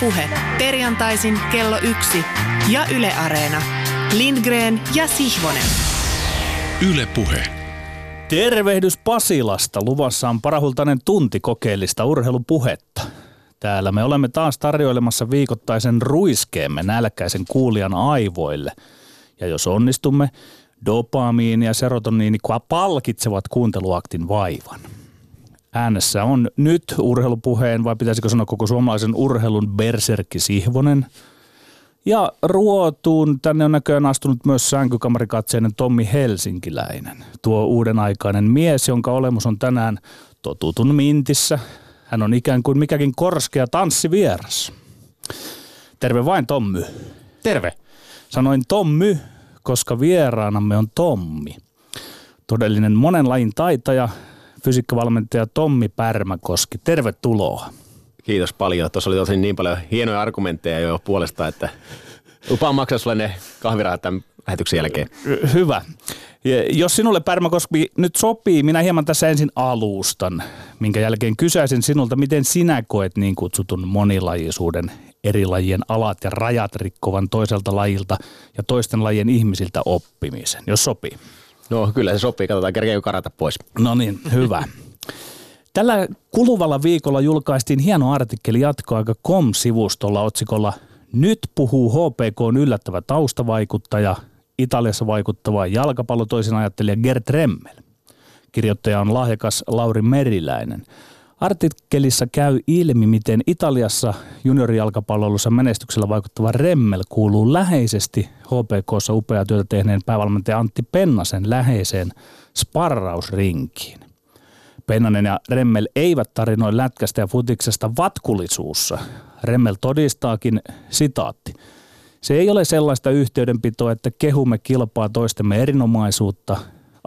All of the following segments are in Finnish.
Puhe. Perjantaisin kello yksi ja Yle Areena. Lindgren ja Sihvonen. Yle Puhe. Tervehdys Pasilasta. Luvassa on parahultainen tunti kokeellista urheilupuhetta. Täällä me olemme taas tarjoilemassa viikoittaisen ruiskeemme nälkäisen kuulijan aivoille. Ja jos onnistumme, dopamiini ja serotoniini palkitsevat kuunteluaktin vaivan. Äänessä on nyt urheilupuheen, vai pitäisikö sanoa koko suomalaisen urheilun berserkki Sihvonen. Ja ruotuun tänne on näköjään astunut myös sänkykamarikatseinen Tommi Helsinkiläinen. Tuo uuden aikainen mies, jonka olemus on tänään totutun mintissä. Hän on ikään kuin mikäkin korskea tanssivieras. Terve vain Tommy. Terve. Sanoin Tommy, koska vieraanamme on Tommi. Todellinen monen lajin taitaja, fysiikkavalmentaja Tommi Pärmäkoski. Tervetuloa. Kiitos paljon. Tuossa oli tosi niin paljon hienoja argumentteja jo puolesta, että lupaan maksaa sulle ne kahvirahat tämän lähetyksen jälkeen. Hyvä. Jos sinulle Pärmäkoski nyt sopii, minä hieman tässä ensin alustan, minkä jälkeen kysäisin sinulta, miten sinä koet niin kutsutun monilajisuuden eri lajien alat ja rajat rikkovan toiselta lajilta ja toisten lajien ihmisiltä oppimisen, jos sopii. No kyllä se sopii, katsotaan kerkeekö karata pois. No niin, hyvä. Tällä kuluvalla viikolla julkaistiin hieno artikkeli jatkoaika.com-sivustolla otsikolla Nyt puhuu HPK yllättävä taustavaikuttaja, Italiassa vaikuttava jalkapallo toisin ajattelija Gert Remmel. Kirjoittaja on lahjakas Lauri Meriläinen. Artikkelissa käy ilmi, miten Italiassa juniorijalkapalloilussa menestyksellä vaikuttava Remmel kuuluu läheisesti HPKssa upea työtä tehneen päävalmentaja Antti Pennasen läheiseen sparrausrinkiin. Pennanen ja Remmel eivät tarinoi lätkästä ja futiksesta vatkulisuussa. Remmel todistaakin, sitaatti, se ei ole sellaista yhteydenpitoa, että kehumme kilpaa toistemme erinomaisuutta.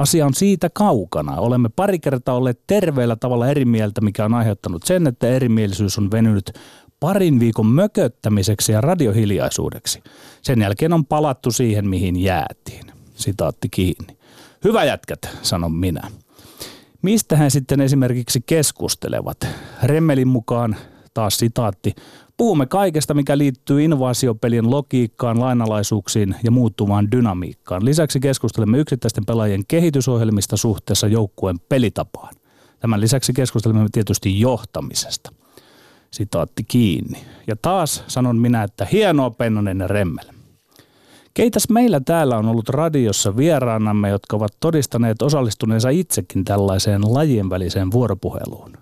Asia on siitä kaukana. Olemme pari kertaa olleet terveellä tavalla eri mieltä, mikä on aiheuttanut sen, että erimielisyys on venynyt parin viikon mököttämiseksi ja radiohiljaisuudeksi. Sen jälkeen on palattu siihen, mihin jäätiin. Sitaatti kiinni. Hyvä jätkät, sanon minä. Mistä he sitten esimerkiksi keskustelevat? Remmelin mukaan, taas sitaatti, puhumme kaikesta, mikä liittyy innovaatiopelien logiikkaan, lainalaisuuksiin ja muuttuvaan dynamiikkaan. Lisäksi keskustelemme yksittäisten pelaajien kehitysohjelmista suhteessa joukkueen pelitapaan. Tämän lisäksi keskustelemme tietysti johtamisesta. Sitaatti kiinni. Ja taas sanon minä, että hienoa Pennonen ja Remmel. Keitäs meillä täällä on ollut radiossa vieraanamme, jotka ovat todistaneet osallistuneensa itsekin tällaiseen lajien väliseen vuoropuheluun?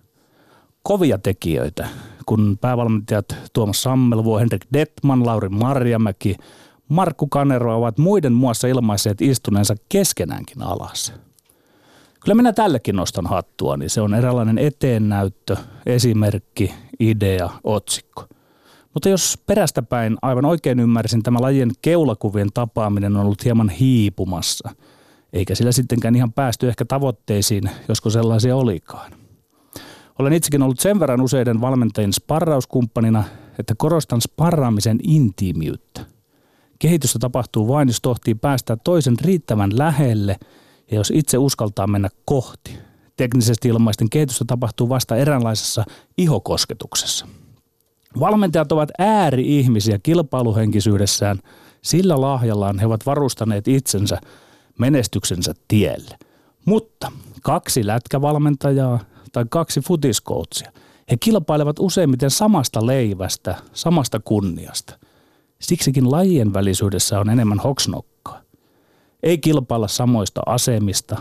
Kovia tekijöitä, kun päävalmentajat Tuomas Sammelvuo, Henrik Detman, Lauri Marjamäki, Markku Kanero ovat muiden muassa ilmaisseet istuneensa keskenäänkin alas. Kyllä minä tällekin nostan hattua, niin se on eräänlainen eteennäyttö, esimerkki, idea, otsikko – mutta jos perästäpäin aivan oikein ymmärsin, tämä lajien keulakuvien tapaaminen on ollut hieman hiipumassa, eikä sillä sittenkään ihan päästy ehkä tavoitteisiin, josko sellaisia olikaan. Olen itsekin ollut sen verran useiden valmentajien sparrauskumppanina, että korostan sparraamisen intiimiyttä. Kehitystä tapahtuu vain, jos tohtii päästä toisen riittävän lähelle ja jos itse uskaltaa mennä kohti. Teknisesti ilmaisten kehitystä tapahtuu vasta eräänlaisessa ihokosketuksessa – Valmentajat ovat ääri-ihmisiä kilpailuhenkisyydessään. Sillä lahjallaan he ovat varustaneet itsensä menestyksensä tielle. Mutta kaksi lätkävalmentajaa tai kaksi futiskoutsia, he kilpailevat useimmiten samasta leivästä, samasta kunniasta. Siksikin lajien välisyydessä on enemmän hoksnokkaa. Ei kilpailla samoista asemista,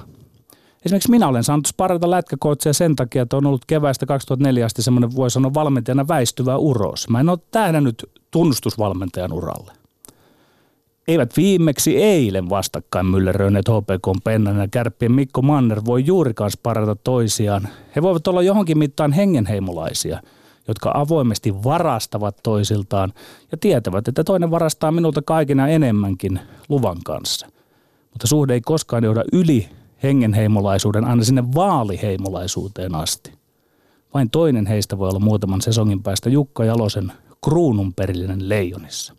Esimerkiksi minä olen saanut sparrata lätkäkootsia sen takia, että on ollut keväästä 2004 asti semmoinen, voi sanoa, valmentajana väistyvä uros. Mä en ole tähdännyt tunnustusvalmentajan uralle. Eivät viimeksi eilen vastakkain mylleröineet HPK Pennan ja Kärppien Mikko Manner voi juurikaan sparrata toisiaan. He voivat olla johonkin mittaan hengenheimolaisia, jotka avoimesti varastavat toisiltaan ja tietävät, että toinen varastaa minulta kaikina enemmänkin luvan kanssa. Mutta suhde ei koskaan johda yli hengenheimolaisuuden aina sinne vaaliheimolaisuuteen asti. Vain toinen heistä voi olla muutaman sesongin päästä Jukka Jalosen kruununperillinen leijonissa.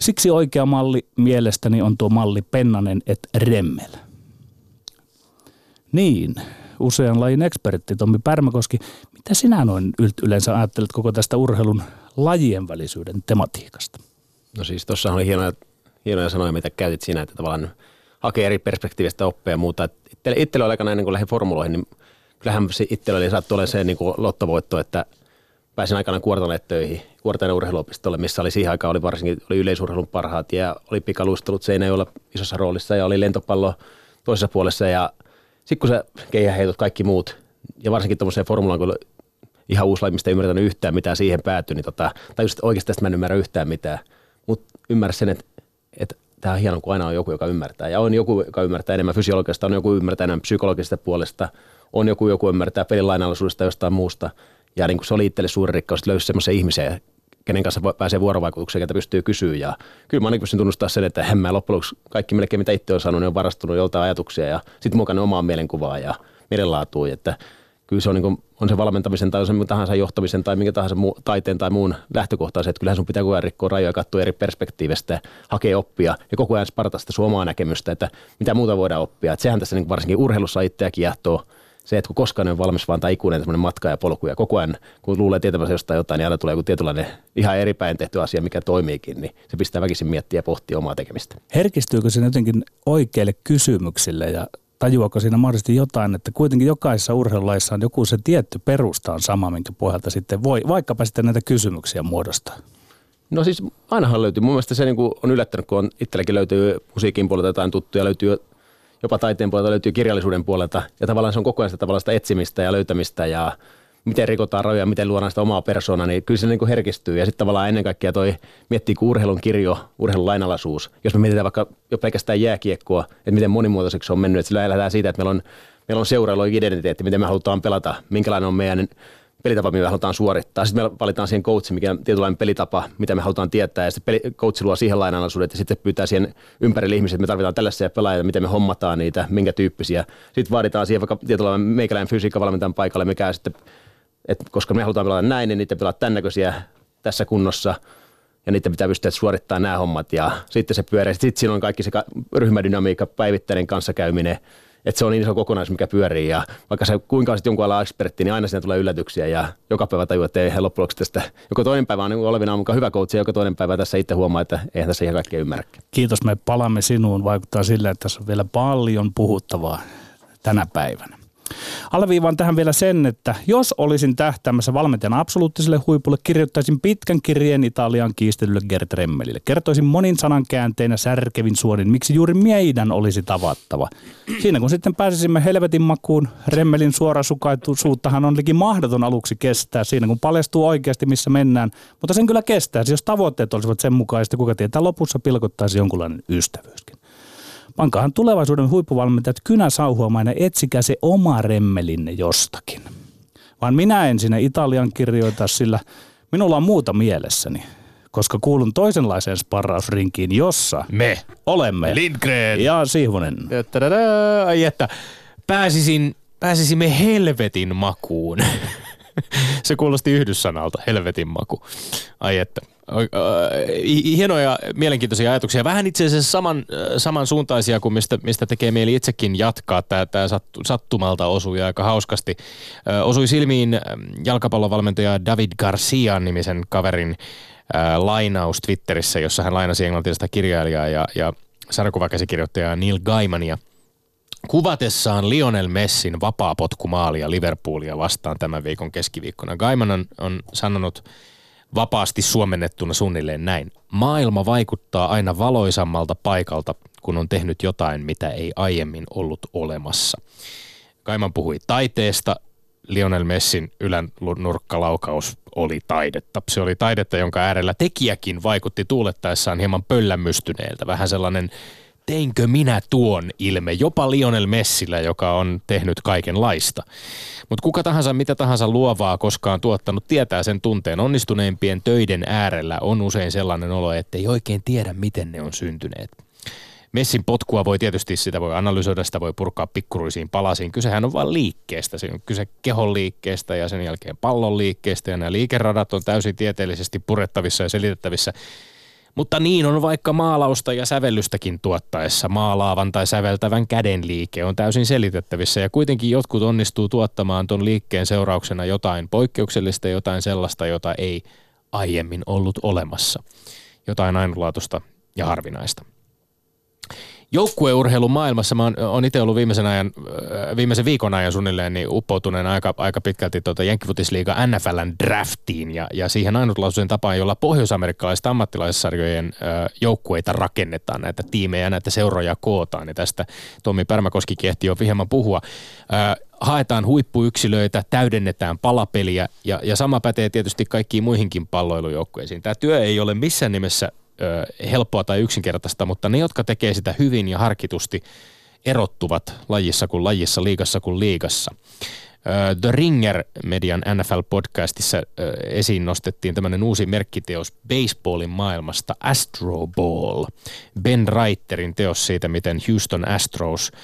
Siksi oikea malli mielestäni on tuo malli Pennanen et Remmel. Niin, usean lajin ekspertti Tommi Pärmäkoski. Mitä sinä noin yleensä ajattelet koko tästä urheilun lajien välisyyden tematiikasta? No siis tuossa oli hienoja, hienoja sanoja, mitä käytit siinä, että tavallaan hakee eri perspektiivistä oppia ja muuta. Itselle, itselle oli aikana ennen kuin lähdin formuloihin, niin kyllähän itselle oli saattu olla se niin kuin lottovoitto, että pääsin aikana Kuortalle töihin, Kuortainen urheiluopistolle, missä oli siihen aikaan oli varsinkin oli yleisurheilun parhaat ja oli pikaluistelut Seinäjoella isossa roolissa ja oli lentopallo toisessa puolessa ja sitten kun se keihäheitot, kaikki muut ja varsinkin tuommoiseen formulaan, kun ihan uusi laji, mistä ei ymmärtänyt yhtään mitään siihen päätyi, niin tota, tai just oikeasti tästä mä en ymmärrä yhtään mitään, mutta ymmärrä sen, että, että tämä on hienoa, kun aina on joku, joka ymmärtää. Ja on joku, joka ymmärtää enemmän fysiologiasta, on joku, ymmärtää enemmän psykologisesta puolesta, on joku, joku ymmärtää pelin lainalaisuudesta jostain muusta. Ja niin kuin se oli itselle suuri rikkaus, että löysi semmoisia ihmisiä, kenen kanssa pääsee vuorovaikutukseen, ketä pystyy kysyä. Ja kyllä mä ainakin pystyn tunnustamaan sen, että en mä loppujen lopuksi kaikki melkein mitä itse on sanonut, niin on varastunut joltain ajatuksia ja sitten mukana omaa mielenkuvaa ja mielenlaatua. Että kyllä se on, niin kuin, on se valmentamisen tai on se minkä tahansa johtamisen tai minkä tahansa muu, taiteen tai muun lähtökohta se, että kyllähän sun pitää koko ajan rikkoa rajoja, katsoa eri perspektiivistä, hakea oppia ja koko ajan sparta sitä sun omaa näkemystä, että mitä muuta voidaan oppia. Että sehän tässä niin varsinkin urheilussa itseäkin jahtoo se, että kun koskaan ei ole valmis vaan tai ikuinen semmoinen matka ja polku ja koko ajan, kun luulee tietämässä jostain jotain, niin aina tulee joku tietynlainen ihan eripäin tehty asia, mikä toimiikin, niin se pistää väkisin miettiä ja pohtia omaa tekemistä. Herkistyykö se jotenkin oikeille kysymyksille ja tajuako siinä mahdollisesti jotain, että kuitenkin jokaisessa urheilulaissa on joku se tietty perusta on sama, minkä pohjalta sitten voi vaikkapa sitten näitä kysymyksiä muodostaa? No siis ainahan löytyy. Mun mielestä se niin on yllättänyt, kun on itselläkin löytyy musiikin puolelta jotain tuttuja, löytyy jopa taiteen puolelta, löytyy kirjallisuuden puolelta. Ja tavallaan se on koko ajan sitä, sitä etsimistä ja löytämistä ja miten rikotaan rajoja, miten luodaan sitä omaa persoonaa, niin kyllä se niin kuin herkistyy. Ja sitten tavallaan ennen kaikkea toi miettii kuin urheilun kirjo, urheilun lainalaisuus. Jos me mietitään vaikka jo pelkästään jääkiekkoa, että miten monimuotoiseksi se on mennyt, että sillä lähdetään siitä, että meillä on, meillä on seurailu identiteetti, miten me halutaan pelata, minkälainen on meidän pelitapa, mitä me halutaan suorittaa. Sitten me valitaan siihen coachi, mikä on tietynlainen pelitapa, mitä me halutaan tietää. Ja sitten peli, coachi luo siihen lainalaisuudet ja sitten pyytää siihen ympärille ihmiset, että me tarvitaan tällaisia pelaajia, miten me hommataan niitä, minkä tyyppisiä. Sitten vaaditaan siihen vaikka tietynlainen meikäläinen fysiikkavalmentajan paikalle, mikä sitten et koska me halutaan pelata näin, niin niiden pelaa tämän näköisiä tässä kunnossa ja niiden pitää pystyä suorittamaan nämä hommat ja sitten se pyörii. Sitten siinä on kaikki se ryhmädynamiikka, päivittäinen kanssakäyminen, että se on niin iso kokonaisuus, mikä pyörii ja vaikka se kuinka olisit jonkun alan ekspertti, niin aina siinä tulee yllätyksiä ja joka päivä tajuu, että ei loppujen tästä, joko toinen päivä on niin olevina mukaan hyvä coach ja joka toinen päivä tässä itse huomaa, että eihän tässä ihan kaikkea ymmärrä. Kiitos, me palaamme sinuun. Vaikuttaa sille, että tässä on vielä paljon puhuttavaa tänä päivänä. Alleviivaan tähän vielä sen, että jos olisin tähtäämässä valmentajan absoluuttiselle huipulle, kirjoittaisin pitkän kirjeen Italian kiistelylle Gert Remmelille. Kertoisin monin sanan käänteinä särkevin suorin, miksi juuri meidän olisi tavattava. Siinä kun sitten pääsisimme helvetin makuun, Remmelin suorasukaisuuttahan on likin mahdoton aluksi kestää siinä, kun paljastuu oikeasti missä mennään. Mutta sen kyllä kestää, jos tavoitteet olisivat sen mukaisesti, kuka tietää lopussa pilkottaisi jonkunlainen ystävyyskin. Pankahan tulevaisuuden huippuvalmentajat kynä sauhuamaan ja etsikää se oma remmelinne jostakin. Vaan minä en sinne Italian kirjoita, sillä minulla on muuta mielessäni koska kuulun toisenlaiseen sparrausrinkiin, jossa me olemme Lindgren ja Sihvonen. Ai että pääsisin, pääsisimme helvetin makuun. Se kuulosti yhdyssanalta, helvetin maku. Ai että hienoja, mielenkiintoisia ajatuksia. Vähän itse asiassa saman, samansuuntaisia kuin mistä, mistä tekee mieli itsekin jatkaa. Tämä, tämä sattumalta osui aika hauskasti. Osui silmiin jalkapallovalmentaja David Garcia nimisen kaverin lainaus Twitterissä, jossa hän lainasi englantilista kirjailijaa ja, ja sarjakuvakäsikirjoittajaa Neil Gaimania kuvatessaan Lionel Messin vapaapotkumaalia Liverpoolia vastaan tämän viikon keskiviikkona. Gaiman on, on sanonut vapaasti suomennettuna suunnilleen näin. Maailma vaikuttaa aina valoisammalta paikalta, kun on tehnyt jotain, mitä ei aiemmin ollut olemassa. Kaiman puhui taiteesta. Lionel Messin ylän nurkkalaukaus oli taidetta. Se oli taidetta, jonka äärellä tekijäkin vaikutti tuulettaessaan hieman pöllämystyneeltä. Vähän sellainen teinkö minä tuon ilme, jopa Lionel Messillä, joka on tehnyt kaikenlaista. Mutta kuka tahansa, mitä tahansa luovaa koskaan tuottanut, tietää sen tunteen. Onnistuneimpien töiden äärellä on usein sellainen olo, että ei oikein tiedä, miten ne on syntyneet. Messin potkua voi tietysti, sitä voi analysoida, sitä voi purkaa pikkuruisiin palasiin. Kysehän on vain liikkeestä. Se on kyse kehon liikkeestä ja sen jälkeen pallon liikkeestä. Ja nämä liikeradat on täysin tieteellisesti purettavissa ja selitettävissä. Mutta niin on vaikka maalausta ja sävellystäkin tuottaessa. Maalaavan tai säveltävän käden liike on täysin selitettävissä ja kuitenkin jotkut onnistuu tuottamaan ton liikkeen seurauksena jotain poikkeuksellista, jotain sellaista, jota ei aiemmin ollut olemassa. Jotain ainutlaatuista ja harvinaista. Joukkueurheilun maailmassa mä oon, itse ollut viimeisen, ajan, viimeisen viikon ajan suunnilleen niin uppoutuneen aika, aika pitkälti tuota Jenkkifutisliiga NFLn draftiin ja, ja siihen ainutlaatuisen tapaan, jolla pohjois-amerikkalaiset ammattilaissarjojen äh, joukkueita rakennetaan, näitä tiimejä, näitä seuroja kootaan ja tästä Tommi Pärmäkoski kehti jo hieman puhua. Äh, haetaan huippuyksilöitä, täydennetään palapeliä ja, ja sama pätee tietysti kaikkiin muihinkin palloilujoukkueisiin. Tämä työ ei ole missään nimessä ö, helppoa tai yksinkertaista, mutta ne, jotka tekee sitä hyvin ja harkitusti, erottuvat lajissa kuin lajissa, liigassa kuin liigassa. The Ringer-median NFL-podcastissa esiin nostettiin tämmöinen uusi merkkiteos baseballin maailmasta, Astro Ball. Ben Reiterin teos siitä, miten Houston Astros –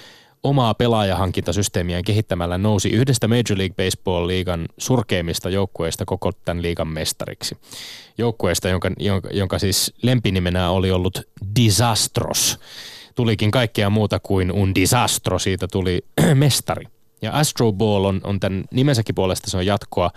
omaa pelaajahankintasysteemiään kehittämällä nousi yhdestä Major League Baseball-liigan surkeimmista joukkueista koko tämän liigan mestariksi. Joukkueesta, jonka, jonka, jonka siis lempinimenä oli ollut Disastros. Tulikin kaikkea muuta kuin un disastro, siitä tuli mestari. Ja Astro Ball on, on tämän nimensäkin puolesta se on jatkoa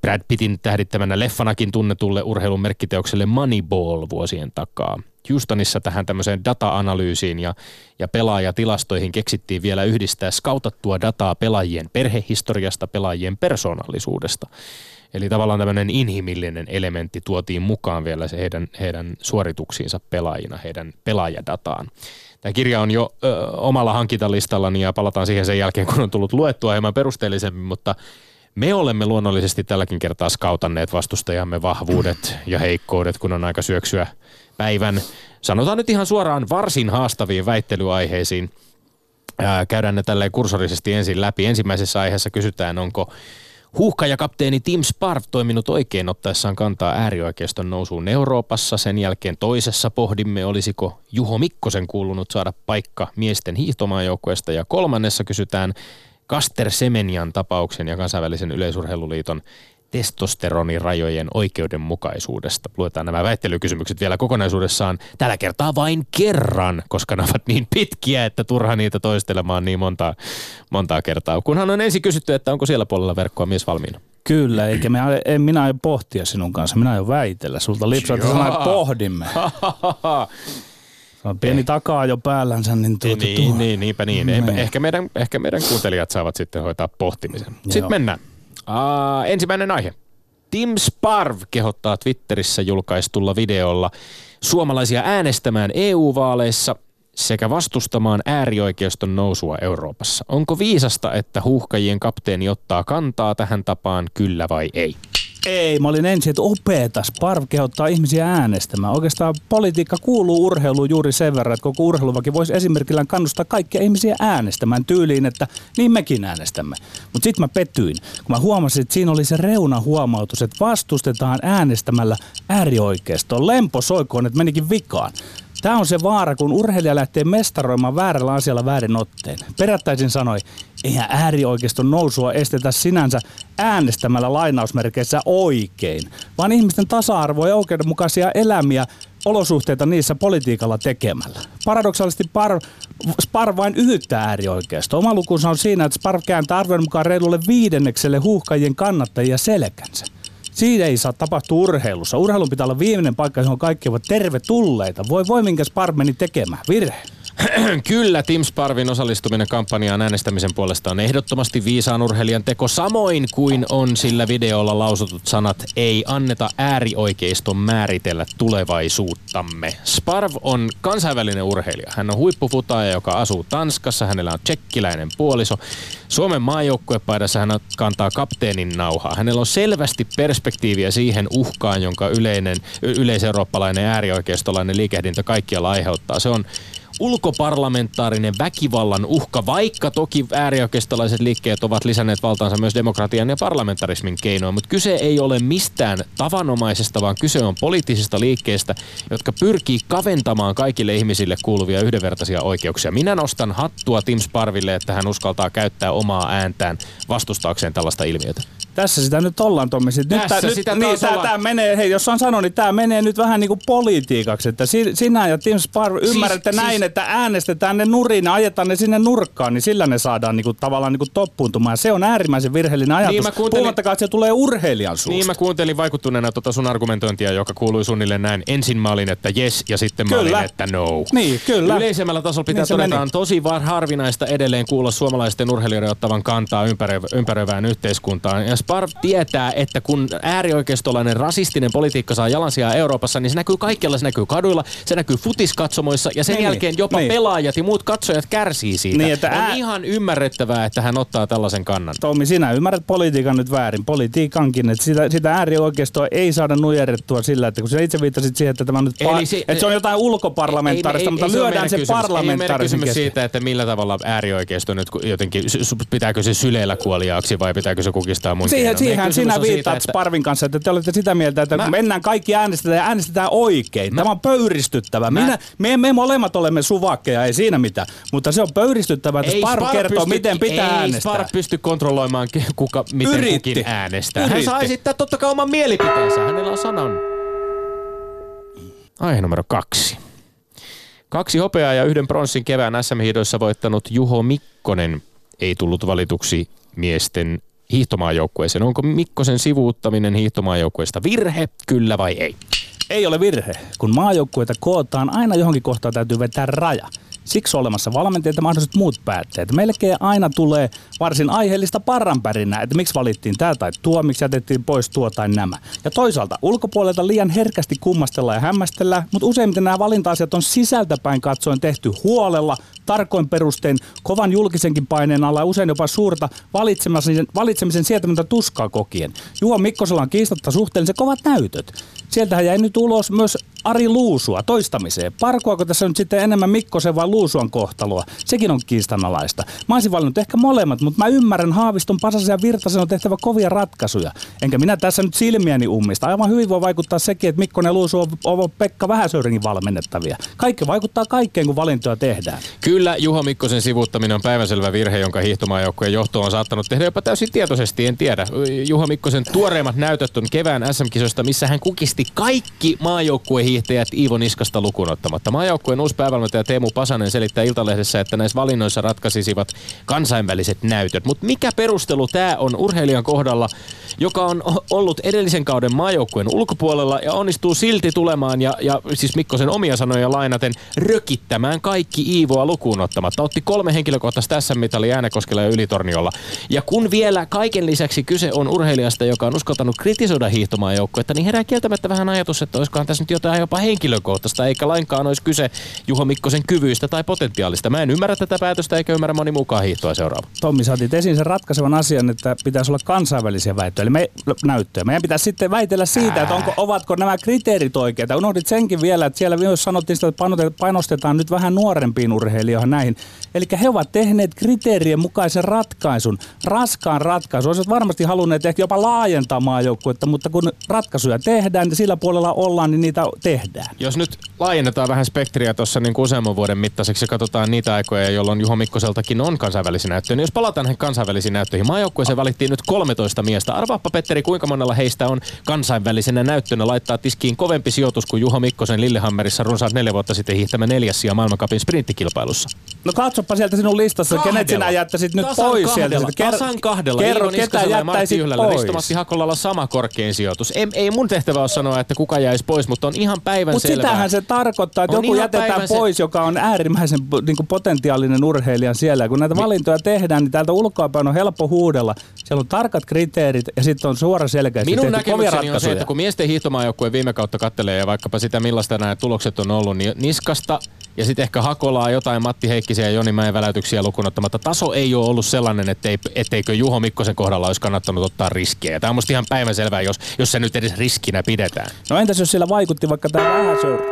Brad Pittin tähdittämänä leffanakin tunnetulle urheilun merkkiteokselle Moneyball vuosien takaa. Houstonissa tähän tämmöiseen data-analyysiin ja, ja pelaajatilastoihin keksittiin vielä yhdistää skautattua dataa pelaajien perhehistoriasta, pelaajien persoonallisuudesta. Eli tavallaan tämmöinen inhimillinen elementti tuotiin mukaan vielä se heidän, heidän suorituksiinsa pelaajina, heidän pelaajadataan. Tämä kirja on jo ö, omalla hankintalistallani ja palataan siihen sen jälkeen, kun on tullut luettua hieman perusteellisemmin, mutta me olemme luonnollisesti tälläkin kertaa skautanneet vastustajamme vahvuudet ja heikkoudet, kun on aika syöksyä päivän, sanotaan nyt ihan suoraan varsin haastaviin väittelyaiheisiin. Ää, käydään ne tälleen kursorisesti ensin läpi. Ensimmäisessä aiheessa kysytään, onko Huuhka ja kapteeni Tim Sparv toiminut oikein ottaessaan kantaa äärioikeiston nousuun Euroopassa. Sen jälkeen toisessa pohdimme, olisiko Juho Mikkosen kuulunut saada paikka miesten hiihtomaajoukkueesta. Ja kolmannessa kysytään Kaster Semenian tapauksen ja kansainvälisen yleisurheiluliiton testosteronirajojen oikeudenmukaisuudesta. Luetaan nämä väittelykysymykset vielä kokonaisuudessaan tällä kertaa vain kerran, koska ne ovat niin pitkiä, että turha niitä toistelemaan niin monta, montaa kertaa. Kunhan on ensin kysytty, että onko siellä puolella verkkoa mies valmiina. Kyllä, eikä me, en minä aio pohtia sinun kanssa, minä aion väitellä. Sulta lipsaa, että pohdimme. on pieni takaa jo päällänsä. Niin, tuota, niin, tuo. niin, niinpä niin. niin. Ehkä, meidän, ehkä meidän kuuntelijat saavat sitten hoitaa pohtimisen. Sitten Joo. mennään. Uh, ensimmäinen aihe. Tim Sparv kehottaa Twitterissä julkaistulla videolla suomalaisia äänestämään EU-vaaleissa sekä vastustamaan äärioikeiston nousua Euroopassa. Onko viisasta, että huuhkajien kapteeni ottaa kantaa tähän tapaan, kyllä vai ei? Ei, mä olin ensin, että opeta. Sparv kehottaa ihmisiä äänestämään. Oikeastaan politiikka kuuluu urheiluun juuri sen verran, että koko urheiluvakin voisi esimerkillä kannustaa kaikkia ihmisiä äänestämään tyyliin, että niin mekin äänestämme. Mutta sitten mä pettyin, kun mä huomasin, että siinä oli se reuna huomautus, että vastustetaan äänestämällä äärioikeistoon. Lempo soikoon, että menikin vikaan. Tämä on se vaara, kun urheilija lähtee mestaroimaan väärällä asialla väärin otteen. Perättäisin sanoi, eihän äärioikeiston nousua estetä sinänsä äänestämällä lainausmerkeissä oikein, vaan ihmisten tasa-arvoa ja oikeudenmukaisia elämiä olosuhteita niissä politiikalla tekemällä. Paradoksaalisesti Par, Spar vain yhyttää äärioikeisto. Oma lukunsa on siinä, että Spar kääntää arvojen mukaan reilulle viidennekselle huuhkajien kannattajia selkänsä. Siinä ei saa tapahtua urheilussa. Urheilun pitää olla viimeinen paikka, johon kaikki ovat tervetulleita. Voi voi minkä Spar meni tekemään. Virhe. Kyllä, Tim Sparvin osallistuminen kampanjaan äänestämisen puolesta on ehdottomasti viisaan urheilijan teko, samoin kuin on sillä videolla lausutut sanat ei anneta äärioikeiston määritellä tulevaisuuttamme. Sparv on kansainvälinen urheilija. Hän on huippufutaaja, joka asuu Tanskassa. Hänellä on tsekkiläinen puoliso. Suomen maajoukkuepaidassa hän kantaa kapteenin nauhaa. Hänellä on selvästi perspektiiviä siihen uhkaan, jonka yleinen, yleiseurooppalainen äärioikeistolainen liikehdintä kaikkialla aiheuttaa. Se on ulkoparlamentaarinen väkivallan uhka, vaikka toki äärioikeistolaiset liikkeet ovat lisänneet valtaansa myös demokratian ja parlamentarismin keinoin, mutta kyse ei ole mistään tavanomaisesta, vaan kyse on poliittisista liikkeistä, jotka pyrkii kaventamaan kaikille ihmisille kuuluvia yhdenvertaisia oikeuksia. Minä nostan hattua Tim Sparville, että hän uskaltaa käyttää omaa ääntään vastustaakseen tällaista ilmiötä. Tässä sitä nyt ollaan, Tommi. Nyt, Tässä tää, sitä nyt, niin, tää, tää menee, hei, jos on sanonut, niin tämä menee nyt vähän niin kuin politiikaksi. Että si, sinä ja Tim Sparv ymmärrätte siis- näin, että äänestetään ne nurin ja ajetaan ne sinne nurkkaan, niin sillä ne saadaan niin kuin, tavallaan niin kuin toppuuntumaan. Se on äärimmäisen virheellinen ajatus. Niin, kuuntelin- Puhumattakaan, että se tulee urheilijan suusta. Niin mä kuuntelin vaikuttuneena tota sun argumentointia, joka kuului suunnilleen näin. Ensin mä olin, että yes, ja sitten mä Kyllä. olin, että no. Niin, kyllä. Yleisemmällä tasolla pitää Niin todeta, meni. on tosi var harvinaista edelleen kuulla suomalaisten urheilijoiden ottavan kantaa ympäröivä, ympäröivään yhteiskuntaan. Ja Sparv tietää, että kun äärioikeistolainen rasistinen politiikka saa jalansijaa Euroopassa, niin se näkyy kaikkialla. Se näkyy kaduilla, se näkyy futiskatsomoissa ja sen Niin, jälkeen jopa niin. pelaajat ja muut katsojat kärsii siitä. Niin, että on ää- ihan ymmärrettävää, että hän ottaa tällaisen kannan. Tommi, sinä ymmärrät politiikan nyt väärin. Politiikankin, että sitä, sitä äärioikeistoa ei saada nujerrettua sillä, että kun sinä itse viittasit siihen, että tämä on nyt pa- se- että se on jotain ulkoparlamentaarista, mutta se ole lyödään se. Ei meidän parlamentaarisen kysymys siitä, että millä tavalla äärioikeisto nyt jotenkin, pitääkö se syleillä kuoliaaksi vai pitääkö se kukistaa muin Siihen, siihen sinä on siitä, viittaat että- Sparvin kanssa, että te olette sitä mieltä, että Mä- Mä... mennään kaikki äänestetään ja äänestetään oikein. Tämä on pöyristyttävä. Mä- Minä, me, me molemmat olemme suvakkeja, ei siinä mitään. Mutta se on pöyristyttävää, että Sparv Sparv kertoo, pysty- miten pitää ei äänestää. Sparv pysty kontrolloimaan, kuka, miten Yritti. kukin äänestää. Hän Yritti. saa esittää totta kai oman mielipiteensä. Hänellä on sanan. Aihe numero kaksi. Kaksi hopeaa ja yhden pronssin kevään SM-hiidoissa voittanut Juho Mikkonen ei tullut valituksi miesten hiihtomaajoukkueeseen. Onko Mikkosen sivuuttaminen hiihtomaajoukkueesta virhe, kyllä vai ei? Ei ole virhe. Kun maajoukkueita kootaan, aina johonkin kohtaan täytyy vetää raja. Siksi on olemassa valmentajat ja mahdolliset muut päätteet. Melkein aina tulee varsin aiheellista parranpärinää, että miksi valittiin tämä tai tuo, miksi jätettiin pois tuo tai nämä. Ja toisaalta ulkopuolelta liian herkästi kummastellaan ja hämmästellään, mutta useimmiten nämä valinta-asiat on sisältäpäin katsoen tehty huolella, tarkoin perustein, kovan julkisenkin paineen alla ja usein jopa suurta valitsemisen, valitsemisen sietämättä tuskaa kokien. Juho Mikkosella on kiistatta suhteellisen kovat näytöt. Sieltähän jäi nyt ulos myös Ari Luusua toistamiseen. Parkuako tässä nyt sitten enemmän Mikkosen vai Luusuan kohtaloa? Sekin on kiistanalaista. Mä olisin valinnut ehkä molemmat, mutta mä ymmärrän Haaviston, Pasasen ja Virtasen on tehtävä kovia ratkaisuja. Enkä minä tässä nyt silmiäni ummista. Aivan hyvin voi vaikuttaa sekin, että Mikkonen ja Luusu on, Pekka Vähäsöyrinkin valmennettavia. Kaikki vaikuttaa kaikkeen, kun valintoja tehdään. Kyllä Juho Mikkosen sivuuttaminen on päivänselvä virhe, jonka hiihtomaajoukkueen johto on saattanut tehdä jopa täysin tietoisesti, en tiedä. Juho Mikkosen tuoreimmat näytöt on kevään SM-kisoista, missä hän kukisti kaikki maajoukkuehiihtäjät Iivo Niskasta lukuun ottamatta. Maajoukkueen uusi päävalmentaja Teemu Pasanen selittää Iltalehdessä, että näissä valinnoissa ratkaisisivat kansainväliset näytöt. Mutta mikä perustelu tämä on urheilijan kohdalla, joka on ollut edellisen kauden maajoukkueen ulkopuolella ja onnistuu silti tulemaan ja, ja siis Mikkosen omia sanoja lainaten rökittämään kaikki Iivoa lukuun ottamatta. Otti kolme henkilökohtaista SM-mitalia Äänekoskella ja Ylitorniolla. Ja kun vielä kaiken lisäksi kyse on urheilijasta, joka on uskaltanut kritisoida hiihtomaajoukkuetta, niin herää kieltämättä vähän ajatus, että olisikohan tässä nyt jotain jopa henkilökohtaista, eikä lainkaan olisi kyse Juho Mikkosen kyvyistä tai potentiaalista. Mä en ymmärrä tätä päätöstä, eikä ymmärrä moni mukaan hiihtoa seuraava. Tommi, sä otit esiin sen ratkaisevan asian, että pitäisi olla kansainvälisiä väittöjä, eli me, näyttöjä. Meidän pitäisi sitten väitellä siitä, että onko, ovatko nämä kriteerit oikeita. Unohdit senkin vielä, että siellä myös sanottiin sitä, että painostetaan nyt vähän nuorempiin urheilijoihin näihin. Eli he ovat tehneet kriteerien mukaisen ratkaisun, raskaan ratkaisun. Olisivat varmasti halunneet ehkä jopa laajentaa maajoukkuetta, mutta kun ratkaisuja tehdään ja sillä puolella ollaan, niin niitä tehdään. Jos nyt laajennetaan vähän spektriä tuossa niin useamman vuoden mittaiseksi ja katsotaan niitä aikoja, jolloin Juho Mikkoseltakin on kansainvälisiä näyttöjä, niin jos palataan näihin kansainvälisiin näyttöihin, maajoukkueeseen valittiin nyt 13 miestä. Arvaappa Petteri, kuinka monella heistä on kansainvälisenä näyttönä laittaa tiskiin kovempi sijoitus kuin Juho Mikkosen Lillehammerissa runsaat neljä vuotta sitten hiihtämä neljäs sija maailmankapin sprinttikilpailussa. No katsoppa sieltä sinun listassa, kenet Kahdella. sinä jättäisit nyt Tasan pois kahdella. sieltä. Tasan kahdella. Kerro, ketä jättäisit pois. Risto-Matti Hakolalla sama korkein sijoitus. Ei, ei mun tehtävä ole sanoa, että kuka jäisi pois, mutta on ihan päivän Mutta sitähän se tarkoittaa, että On joku ihan jätetään se- pois, joka on äärimmäisen niin kuin potentiaalinen urheilija siellä. Kun näitä valintoja tehdään, niin täältä ulkoapäin on helppo huudella. Siellä on tarkat kriteerit ja sitten on suora selkeästi Minun näkemykseni on se, että kun miesten hiihtomaajoukkue viime kautta kattelee ja vaikkapa sitä millaista nämä tulokset on ollut, niin Niskasta ja sitten ehkä Hakolaa jotain Matti Heikkisen ja Joni Mäen väläytyksiä lukuun ottamatta. Taso ei ole ollut sellainen, ettei, etteikö Juho Mikkosen kohdalla olisi kannattanut ottaa riskejä. Tämä on musta ihan päivänselvää, jos, jos se nyt edes riskinä pidetään. No entäs jos siellä vaikutti vaikka tämä vähäsöyri?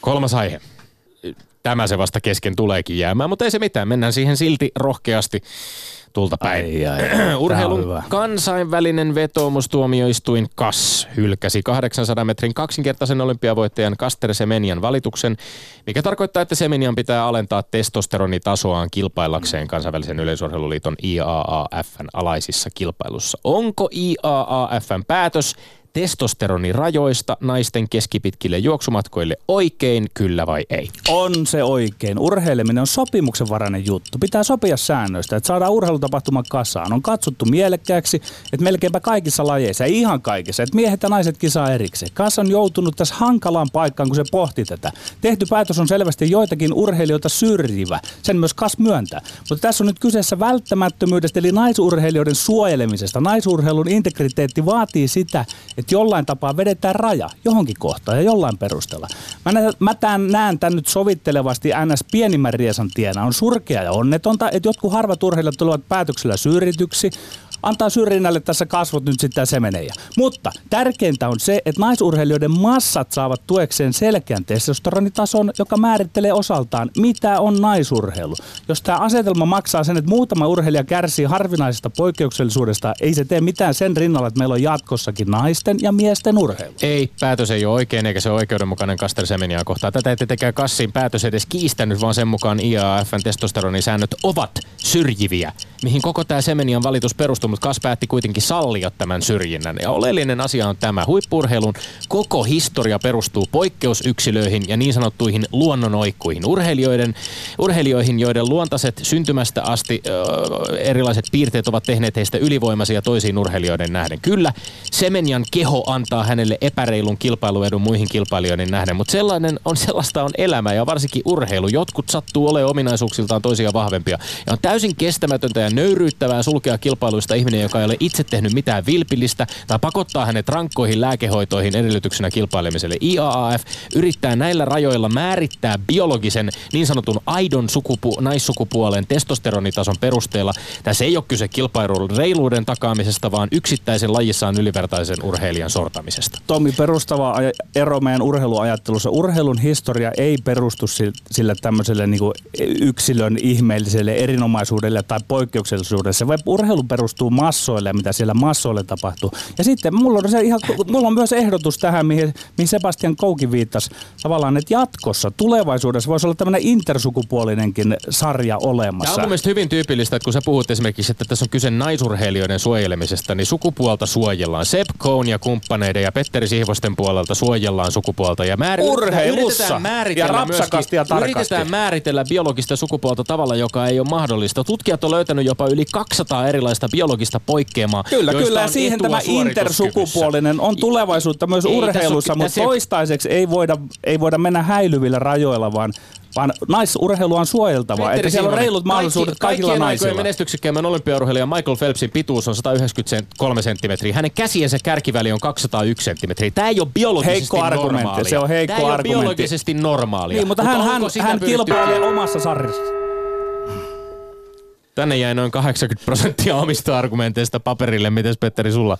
Kolmas aihe. Tämä se vasta kesken tuleekin jäämään, mutta ei se mitään. Mennään siihen silti rohkeasti tulta päin. Ai, ai, Urheilun kansainvälinen vetoomustuomioistuin KAS hylkäsi 800 metrin kaksinkertaisen olympiavoittajan Kaster Semenian valituksen, mikä tarkoittaa, että Semenian pitää alentaa testosteronitasoaan kilpaillakseen kansainvälisen yleisurheiluliiton IAAFn alaisissa kilpailussa. Onko IAAFn päätös testosteronirajoista naisten keskipitkille juoksumatkoille oikein, kyllä vai ei? On se oikein. Urheileminen on sopimuksenvarainen juttu. Pitää sopia säännöistä, että saadaan urheilutapahtuma kasaan. On katsottu mielekkääksi, että melkeinpä kaikissa lajeissa, ei ihan kaikissa, että miehet ja naiset kisaa erikseen. Kas on joutunut tässä hankalaan paikkaan, kun se pohti tätä. Tehty päätös on selvästi joitakin urheilijoita syrjivä. Sen myös Kas myöntää. Mutta tässä on nyt kyseessä välttämättömyydestä, eli naisurheilijoiden suojelemisesta. Naisurheilun integriteetti vaatii sitä, että jollain tapaa vedetään raja johonkin kohtaan ja jollain perusteella. Mä, nä- mä tämän, näen tämän nyt sovittelevasti NS pienimmän riesan tienä. On surkea ja onnetonta, että jotkut harvat urheilijat tulevat päätöksellä syrjityksi. Antaa syrjinnälle tässä kasvot nyt sitten semenejä. Mutta tärkeintä on se, että naisurheilijoiden massat saavat tuekseen selkeän testosteronitason, joka määrittelee osaltaan, mitä on naisurheilu. Jos tämä asetelma maksaa sen, että muutama urheilija kärsii harvinaisesta poikkeuksellisuudesta, ei se tee mitään sen rinnalla, että meillä on jatkossakin naisten ja miesten urheilu. Ei, päätös ei ole oikein eikä se ole oikeudenmukainen Kaster Semeniaa kohtaan. Tätä ei tietenkään Kassin päätös edes kiistänyt, vaan sen mukaan IAFn testosteronisäännöt ovat syrjiviä, mihin koko tämä Semenian valitus perustuu, mutta Kas päätti kuitenkin sallia tämän syrjinnän. Ja oleellinen asia on tämä. Huippurheilun koko historia perustuu poikkeusyksilöihin ja niin sanottuihin luonnonoikkuihin. Urheilijoiden, urheilijoihin, joiden luontaiset syntymästä asti ö, erilaiset piirteet ovat tehneet heistä ylivoimaisia toisiin urheilijoiden nähden. Kyllä, Semenian keho antaa hänelle epäreilun kilpailuedun muihin kilpailijoihin nähden, mutta sellainen on, sellaista on elämä ja varsinkin urheilu. Jotkut sattuu olemaan ominaisuuksiltaan toisia vahvempia. Ja on täysin kestämätöntä ja nöyryyttävää sulkea kilpailuista ihminen, joka ei ole itse tehnyt mitään vilpillistä tai pakottaa hänet rankkoihin lääkehoitoihin edellytyksenä kilpailemiselle. IAAF yrittää näillä rajoilla määrittää biologisen niin sanotun aidon sukupu- naissukupuolen testosteronitason perusteella. Tässä ei ole kyse kilpailun reiluuden takaamisesta, vaan yksittäisen lajissaan ylivertaisen urheilijan sortamisesta. Tommi, perustava ero meidän urheiluajattelussa. Urheilun historia ei perustu si- sille tämmöiselle niin yksilön ihmeelliselle erinomaisuudelle tai poikkeuksellisuudelle. Se vai- urheilu perustuu massoille ja mitä siellä massoille tapahtuu. Ja sitten mulla on, se ihan, mulla on myös ehdotus tähän, mihin, mihin Sebastian Kouki viittasi. Tavallaan, että jatkossa, tulevaisuudessa voisi olla tämmöinen intersukupuolinenkin sarja Tämä olemassa. on mun mielestä hyvin tyypillistä, että kun sä puhut esimerkiksi, että tässä on kyse naisurheilijoiden suojelemisesta, niin sukupuolta suojellaan. Sepp Cohn ja kumppaneiden ja Petteri Sihvosten puolelta suojellaan sukupuolta. Ja määr- Urheilussa. yritetään määritellä Ja rapsakasti myöskin- ja tarkasti. Yritetään määritellä biologista sukupuolta tavalla, joka ei ole mahdollista. Tutkijat on löytänyt jopa yli 200 erilaista biologista poikkeamaa. Kyllä, kyllä. Ja siihen tämä intersukupuolinen on tulevaisuutta myös Ei, tässä on- urheilussa, mutta toistaiseksi ei voida, ei voida mennä häilyvillä rajoilla, vaan, vaan naisurheilua on suojeltava. Että siellä on reilut mahdollisuudet kaikki, kaikilla kaikkien naisilla. aikojen menestyksekkäämmän olympiaurheilijan Michael Phelpsin pituus on 193 senttimetriä. Hänen käsiensä kärkiväli on 201 senttimetriä. Tämä ei ole biologisesti Heikko argumentti, normaalia. se on heikko Tämä ei ole biologisesti normaalia. Niin, mutta hän, hän, hän pyritty- kilpailee omassa sarjassa. Tänne jäi noin 80 prosenttia omista argumenteista paperille. Mites Petteri sulla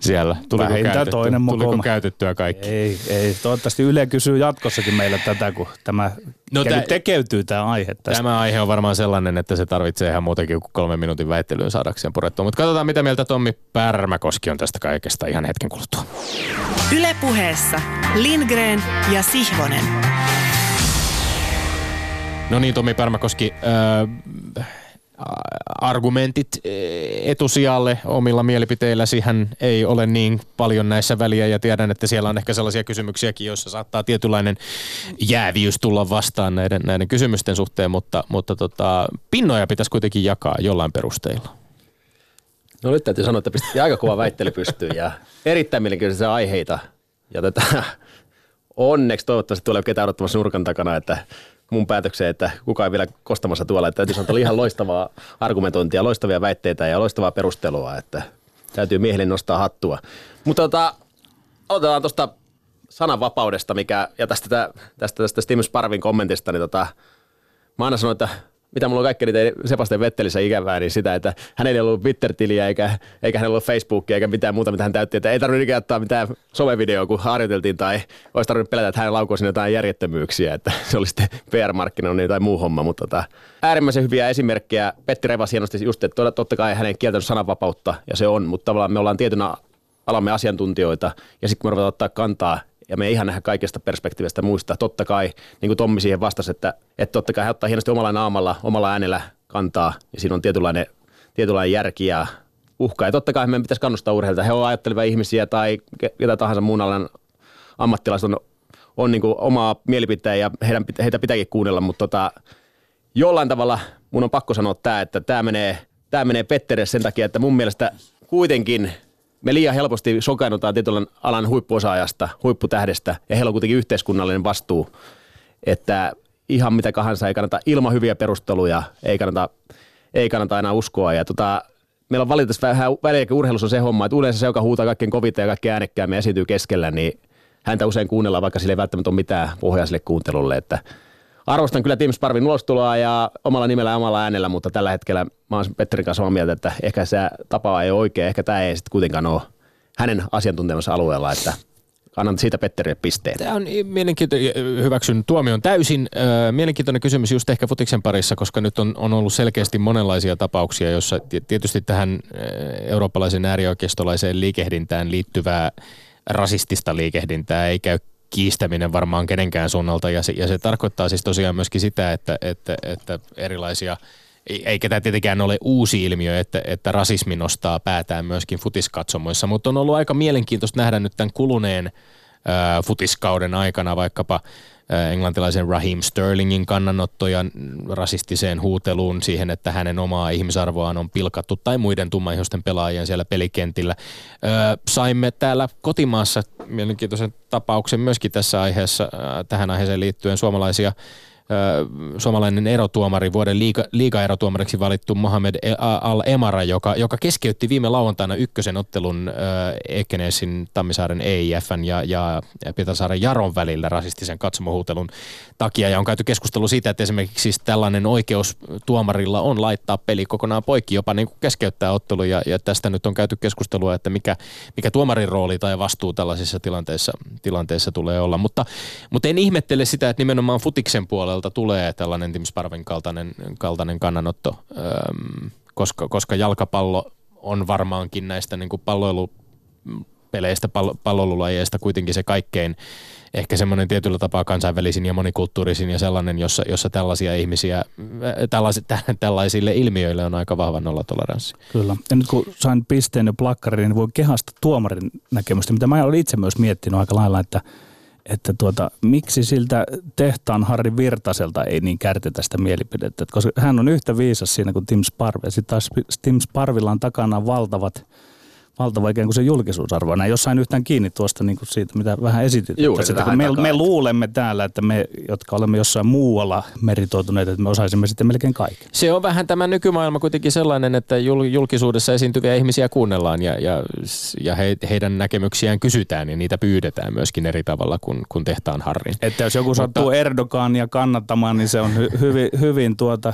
siellä? Tuliko, Vähintään käytetty, toinen tuliko käytettyä kaikki? Ei, ei. Toivottavasti Yle kysyy jatkossakin meillä tätä, kun tämä No tä- tekeytyy tämä aihe tästä. Tämä aihe on varmaan sellainen, että se tarvitsee ihan muutakin kuin kolmen minuutin väittelyyn saadakseen purettua. Mutta katsotaan, mitä mieltä Tommi Pärmäkoski on tästä kaikesta ihan hetken kuluttua. Yle puheessa Lindgren ja Sihvonen. No niin, Tomi Pärmäkoski, äh, argumentit äh, etusijalle omilla mielipiteilläsi hän ei ole niin paljon näissä väliä ja tiedän, että siellä on ehkä sellaisia kysymyksiäkin, joissa saattaa tietynlainen jääviys tulla vastaan näiden, näiden kysymysten suhteen, mutta, mutta tota, pinnoja pitäisi kuitenkin jakaa jollain perusteilla. No nyt täytyy sanoa, että pistettiin aika kova väittely pystyyn ja erittäin mielenkiintoisia aiheita. Ja tätä, onneksi toivottavasti tulee ketään odottamassa nurkan takana, että mun päätökseen, että kukaan ei vielä kostamassa tuolla. Että täytyy sanoa, että oli ihan loistavaa argumentointia, loistavia väitteitä ja loistavaa perustelua, että täytyy miehelle nostaa hattua. Mutta tota, aloitetaan tuosta sananvapaudesta mikä, ja tästä, tästä, tästä Steven Sparvin kommentista, niin tota, mä aina sanon, että mitä mulla on kaikki niitä Sebastian Vettelissä ikävää, niin sitä, että hänellä ei ollut Twitter-tiliä eikä, eikä hänellä ollut Facebookia eikä mitään muuta, mitä hän täytti. Että ei tarvinnut ottaa mitään somevideoa, kun harjoiteltiin tai olisi tarvinnut pelätä, että hän laukoo sinne jotain järjettömyyksiä, että se oli sitten PR-markkinoinnin tai muu homma. Mutta tota, äärimmäisen hyviä esimerkkejä. Petti Revas hienosti just, että totta kai hänen kieltänyt sananvapautta ja se on, mutta tavallaan me ollaan tietynä alamme asiantuntijoita ja sitten kun me ruvetaan ottaa kantaa ja me ei ihan nähdä kaikesta perspektiivistä muista. Totta kai, niin kuin Tommi siihen vastasi, että, että totta kai hän ottaa hienosti omalla naamalla, omalla äänellä kantaa, ja siinä on tietynlainen, tietynlainen järki ja uhka. Ja totta kai meidän pitäisi kannustaa urheilijoita. He ovat ajattelevia ihmisiä tai ketä tahansa muun alan ammattilaiset on, on niin kuin omaa mielipiteen ja heidän, heitä pitääkin kuunnella, mutta tota, jollain tavalla mun on pakko sanoa tämä, että tämä menee, tämä menee Petteres sen takia, että mun mielestä kuitenkin – me liian helposti sokainnutaan tietyllä alan huippuosaajasta, huipputähdestä, ja heillä on kuitenkin yhteiskunnallinen vastuu, että ihan mitä kahansa ei kannata ilman hyviä perusteluja, ei kannata, ei kannata aina uskoa. Ja tota, meillä on valitettavasti vähän väliä, urheilussa on se homma, että yleensä se, joka huutaa kaikkein kovita ja kaikkein äänekkäämmin esiintyy keskellä, niin häntä usein kuunnellaan, vaikka sille ei välttämättä ole mitään pohjaa sille kuuntelulle. Että arvostan kyllä Team Sparvin ulostuloa ja omalla nimellä ja omalla äänellä, mutta tällä hetkellä mä oon Petterin kanssa samaa mieltä, että ehkä se tapa ei ole oikea, ehkä tämä ei sitten kuitenkaan ole hänen asiantuntemassa alueella, että annan siitä Petterille pisteen. Tämä on mielenkiintoinen, hyväksyn tuomion täysin. Mielenkiintoinen kysymys just ehkä futiksen parissa, koska nyt on, on ollut selkeästi monenlaisia tapauksia, joissa tietysti tähän eurooppalaisen äärioikeistolaiseen liikehdintään liittyvää rasistista liikehdintää ei käy kiistäminen varmaan kenenkään suunnalta. Ja se, ja se tarkoittaa siis tosiaan myöskin sitä, että, että, että erilaisia eikä tämä tietenkään ole uusi ilmiö, että, että rasismi nostaa päätään myöskin futiskatsomoissa, mutta on ollut aika mielenkiintoista nähdä nyt tämän kuluneen ää, futiskauden aikana vaikkapa – englantilaisen Raheem Sterlingin kannanottoja rasistiseen huuteluun siihen, että hänen omaa ihmisarvoaan on pilkattu tai muiden tummaihoisten pelaajien siellä pelikentillä. Saimme täällä kotimaassa mielenkiintoisen tapauksen myöskin tässä aiheessa, tähän aiheeseen liittyen suomalaisia suomalainen erotuomari, vuoden liiga, liiga-erotuomariksi valittu Mohamed e- Al-Emara, joka, joka keskeytti viime lauantaina ykkösen ottelun Ekenesin, Tammisaaren EIFn ja, ja Pietarsaaren Jaron välillä rasistisen katsomohuutelun takia. Ja on käyty keskustelu siitä, että esimerkiksi siis tällainen oikeus tuomarilla on laittaa peli kokonaan poikki, jopa niin kuin keskeyttää ottelu. Ja, ja tästä nyt on käyty keskustelua, että mikä, mikä tuomarin rooli tai vastuu tällaisissa tilanteissa, tilanteissa tulee olla. Mutta, mutta en ihmettele sitä, että nimenomaan futiksen puolella puolelta tulee tällainen Tim Sparven kaltainen, kaltainen kannanotto, koska, koska jalkapallo on varmaankin näistä niin kuin palloilupeleistä, pallo, pallolulajeista kuitenkin se kaikkein ehkä semmoinen tietyllä tapaa kansainvälisin ja monikulttuurisin ja sellainen, jossa, jossa tällaisia ihmisiä, tällaiset, tällaisille ilmiöille on aika vahva nollatoleranssi. Kyllä. Ja nyt kun sain pisteen ja plakkarin, niin voi kehasta tuomarin näkemystä, mitä mä olin itse myös miettinyt aika lailla, että – että tuota, miksi siltä tehtaan Harri Virtaselta ei niin kärtetä sitä mielipidettä, koska hän on yhtä viisas siinä kuin Tim Sparve. Sitten taas Tim Sparvilla on takana valtavat valtava ikään kuin se julkisuusarvo. Näin jossain yhtään kiinni tuosta niin kuin siitä, mitä vähän esitit. Juu, että kun me, me, luulemme täällä, että me, jotka olemme jossain muualla meritoituneet, että me osaisimme sitten melkein kaiken. Se on vähän tämä nykymaailma kuitenkin sellainen, että julkisuudessa esiintyviä ihmisiä kuunnellaan ja, ja, ja he, heidän näkemyksiään kysytään ja niitä pyydetään myöskin eri tavalla kuin, kuin tehtaan Harrin. Että jos joku Mutta, sattuu Erdogania kannattamaan, niin se on hy, hyvin, hyvin tuota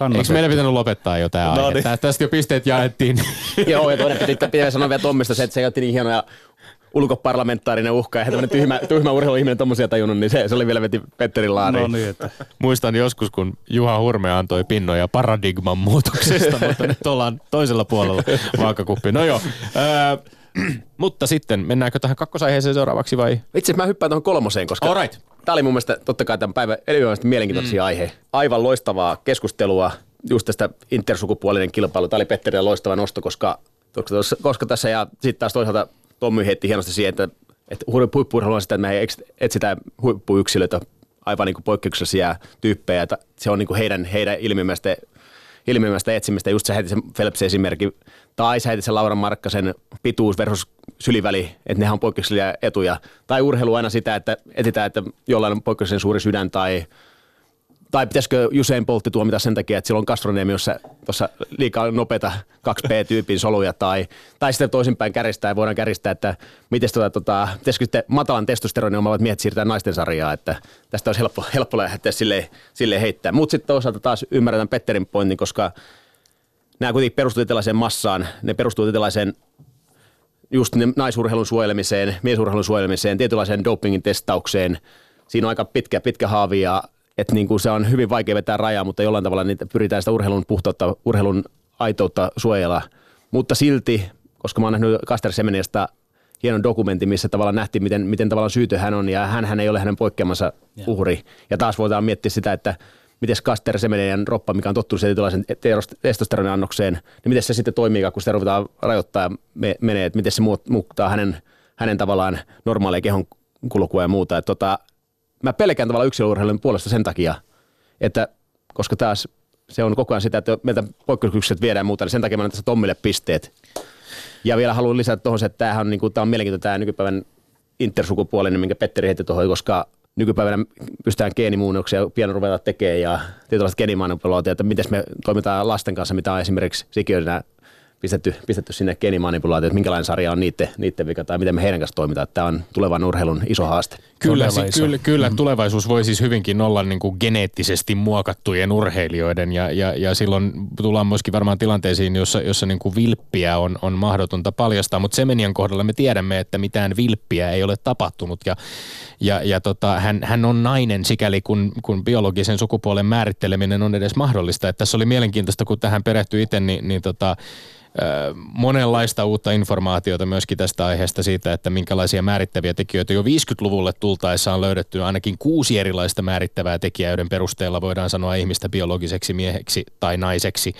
kannatettu. Eikö meidän pitänyt lopettaa jo tämä no, aihe? Niin. Tästä jo pisteet jaettiin. Joo, ja toinen pitää, pitää sanoa vielä Tommista se, että se otti niin hienoja ulkoparlamentaarinen uhka ja tämmöinen tyhmä, tyhmä urheiluihminen tommosia tajunnut, niin se, se oli vielä veti Petterin laariin. No niin, että. Muistan joskus, kun Juha Hurme antoi pinnoja paradigman muutoksesta, mutta nyt ollaan toisella puolella vaakakuppi. No joo. Äh, mutta sitten, mennäänkö tähän kakkosaiheeseen seuraavaksi vai? Itse mä hyppään tuohon kolmoseen, koska All right. Tämä oli mun mielestä totta kai tämän päivän erityisesti mielenkiintoisia mm. aihe. Aivan loistavaa keskustelua just tästä intersukupuolinen kilpailu. Tämä oli Petterille loistava nosto, koska, koska tässä ja sitten taas toisaalta Tommy heitti hienosti siihen, että, että huippu on sitä, että me etsitään huippuyksilöitä, aivan niin kuin poikkeuksellisia tyyppejä. Että se on niin kuin heidän, heidän ilmiömästä ilmiömästä etsimistä, just se heitit sen Phelpsin esimerkki, tai sä heitit sen Laura Markkasen pituus versus syliväli, että nehän on poikkeuksellisia etuja. Tai urheilu aina sitä, että etsitään, että jollain on poikkeuksellisen suuri sydän tai tai pitäisikö Usain Boltti tuomita sen takia, että silloin gastronomiassa tuossa liikaa nopeita 2P-tyypin soluja, tai, tai sitten toisinpäin käristää, voidaan käristää, että miten tota, tota, pitäisikö sitten matalan testosteronin omavat miehet siirtää naisten sarjaa, että tästä olisi helppo, helppo lähteä sille, sille heittää. Mutta sitten toisaalta taas ymmärretään Petterin pointin, koska nämä kuitenkin perustuvat tällaiseen massaan, ne perustuvat tällaiseen just naisurheilun suojelemiseen, miesurheilun suojelemiseen, tietynlaiseen dopingin testaukseen. Siinä on aika pitkä, pitkä haavi ja että niin kuin se on hyvin vaikea vetää rajaa, mutta jollain tavalla niitä pyritään sitä urheilun puhtautta, urheilun aitoutta suojella. Mutta silti, koska mä oon nähnyt Kaster Semeniasta hienon dokumentin, missä tavallaan nähtiin, miten, miten tavallaan syytö hän on, ja hän, hän ei ole hänen poikkeamansa uhri. Ja taas voidaan miettiä sitä, että miten Kaster Semenian roppa, mikä on tottunut tietynlaisen testosteroniannokseen, niin miten se sitten toimii, kun sitä ruvetaan rajoittaa ja me, menee, että miten se muuttaa hänen, hänen tavallaan normaaleja kehon kulkua ja muuta. Että tota, mä pelkään tavallaan yksilöurheilun puolesta sen takia, että koska taas se on koko ajan sitä, että meiltä poikkeukset viedään muuta, niin sen takia mä annan tässä Tommille pisteet. Ja vielä haluan lisätä tuohon se, että tämähän on, niin kuin, tämä on mielenkiintoinen tämä nykypäivän intersukupuolinen, minkä Petteri heitti tuohon, koska nykypäivänä pystytään geenimuunnoksia pian ruveta tekemään ja tietynlaiset geenimanipulaatioita, että miten me toimitaan lasten kanssa, mitä on esimerkiksi sikiöinä pistetty, pistetty sinne geenimanipulaatio, että minkälainen sarja on niiden, niiden vika tai miten me heidän kanssa toimitaan. Tämä on tulevan urheilun iso haaste. Kyllä, si- kyllä, kyllä mm. tulevaisuus voi siis hyvinkin olla niin kuin geneettisesti muokattujen urheilijoiden ja, ja, ja silloin tullaan myöskin varmaan tilanteisiin, jossa, jossa niin kuin vilppiä on, on mahdotonta paljastaa, mutta Semenian kohdalla me tiedämme, että mitään vilppiä ei ole tapahtunut ja, ja, ja tota, hän, hän on nainen sikäli kun, kun biologisen sukupuolen määritteleminen on edes mahdollista. Että tässä oli mielenkiintoista, kun tähän perehtyi itse, niin, niin tota, monenlaista uutta informaatiota myöskin tästä aiheesta siitä, että minkälaisia määrittäviä tekijöitä jo 50-luvulle tultaessa on löydetty. Ainakin kuusi erilaista määrittävää tekijää, joiden perusteella voidaan sanoa ihmistä biologiseksi mieheksi tai naiseksi.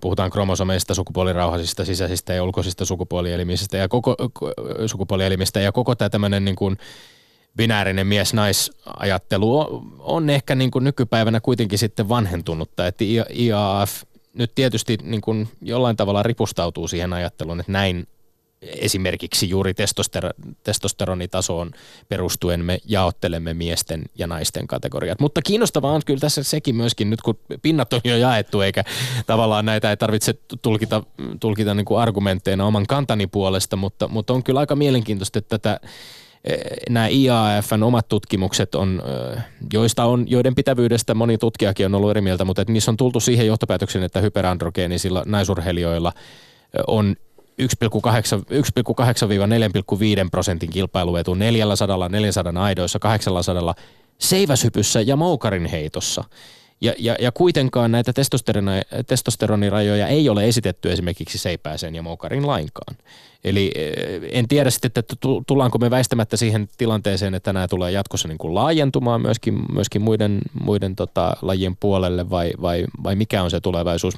Puhutaan kromosomeista, sukupuolirauhasista, sisäisistä ja ulkoisista sukupuolielimistä ja koko, sukupuolielimistä. Ja koko tämä tämmöinen niin kuin binäärinen mies-naisajattelu on ehkä niin kuin nykypäivänä kuitenkin sitten vanhentunutta, että IAF nyt tietysti niin kuin jollain tavalla ripustautuu siihen ajatteluun, että näin esimerkiksi juuri testoster- testosteronitasoon perustuen me jaottelemme miesten ja naisten kategoriat. Mutta kiinnostavaa on kyllä tässä sekin myöskin nyt, kun pinnat on jo jaettu, eikä tavallaan näitä ei tarvitse tulkita, tulkita niin kuin argumentteina oman kantani puolesta, mutta, mutta on kyllä aika mielenkiintoista, että tätä nämä IAFn omat tutkimukset on, joista on, joiden pitävyydestä moni tutkijakin on ollut eri mieltä, mutta niissä on tultu siihen johtopäätökseen, että hyperandrogeenisilla naisurheilijoilla on 1,8-4,5 prosentin kilpailuetu 400, 400 aidoissa, 800 seiväshypyssä ja moukarin heitossa. Ja, ja, ja kuitenkaan näitä testosteronirajoja ei ole esitetty esimerkiksi seipääseen ja moukarin lainkaan. Eli eh, en tiedä sitten, että tullaanko me väistämättä siihen tilanteeseen, että nämä tulee jatkossa niin kuin laajentumaan myöskin, myöskin muiden, muiden tota, lajien puolelle vai, vai, vai mikä on se tulevaisuus.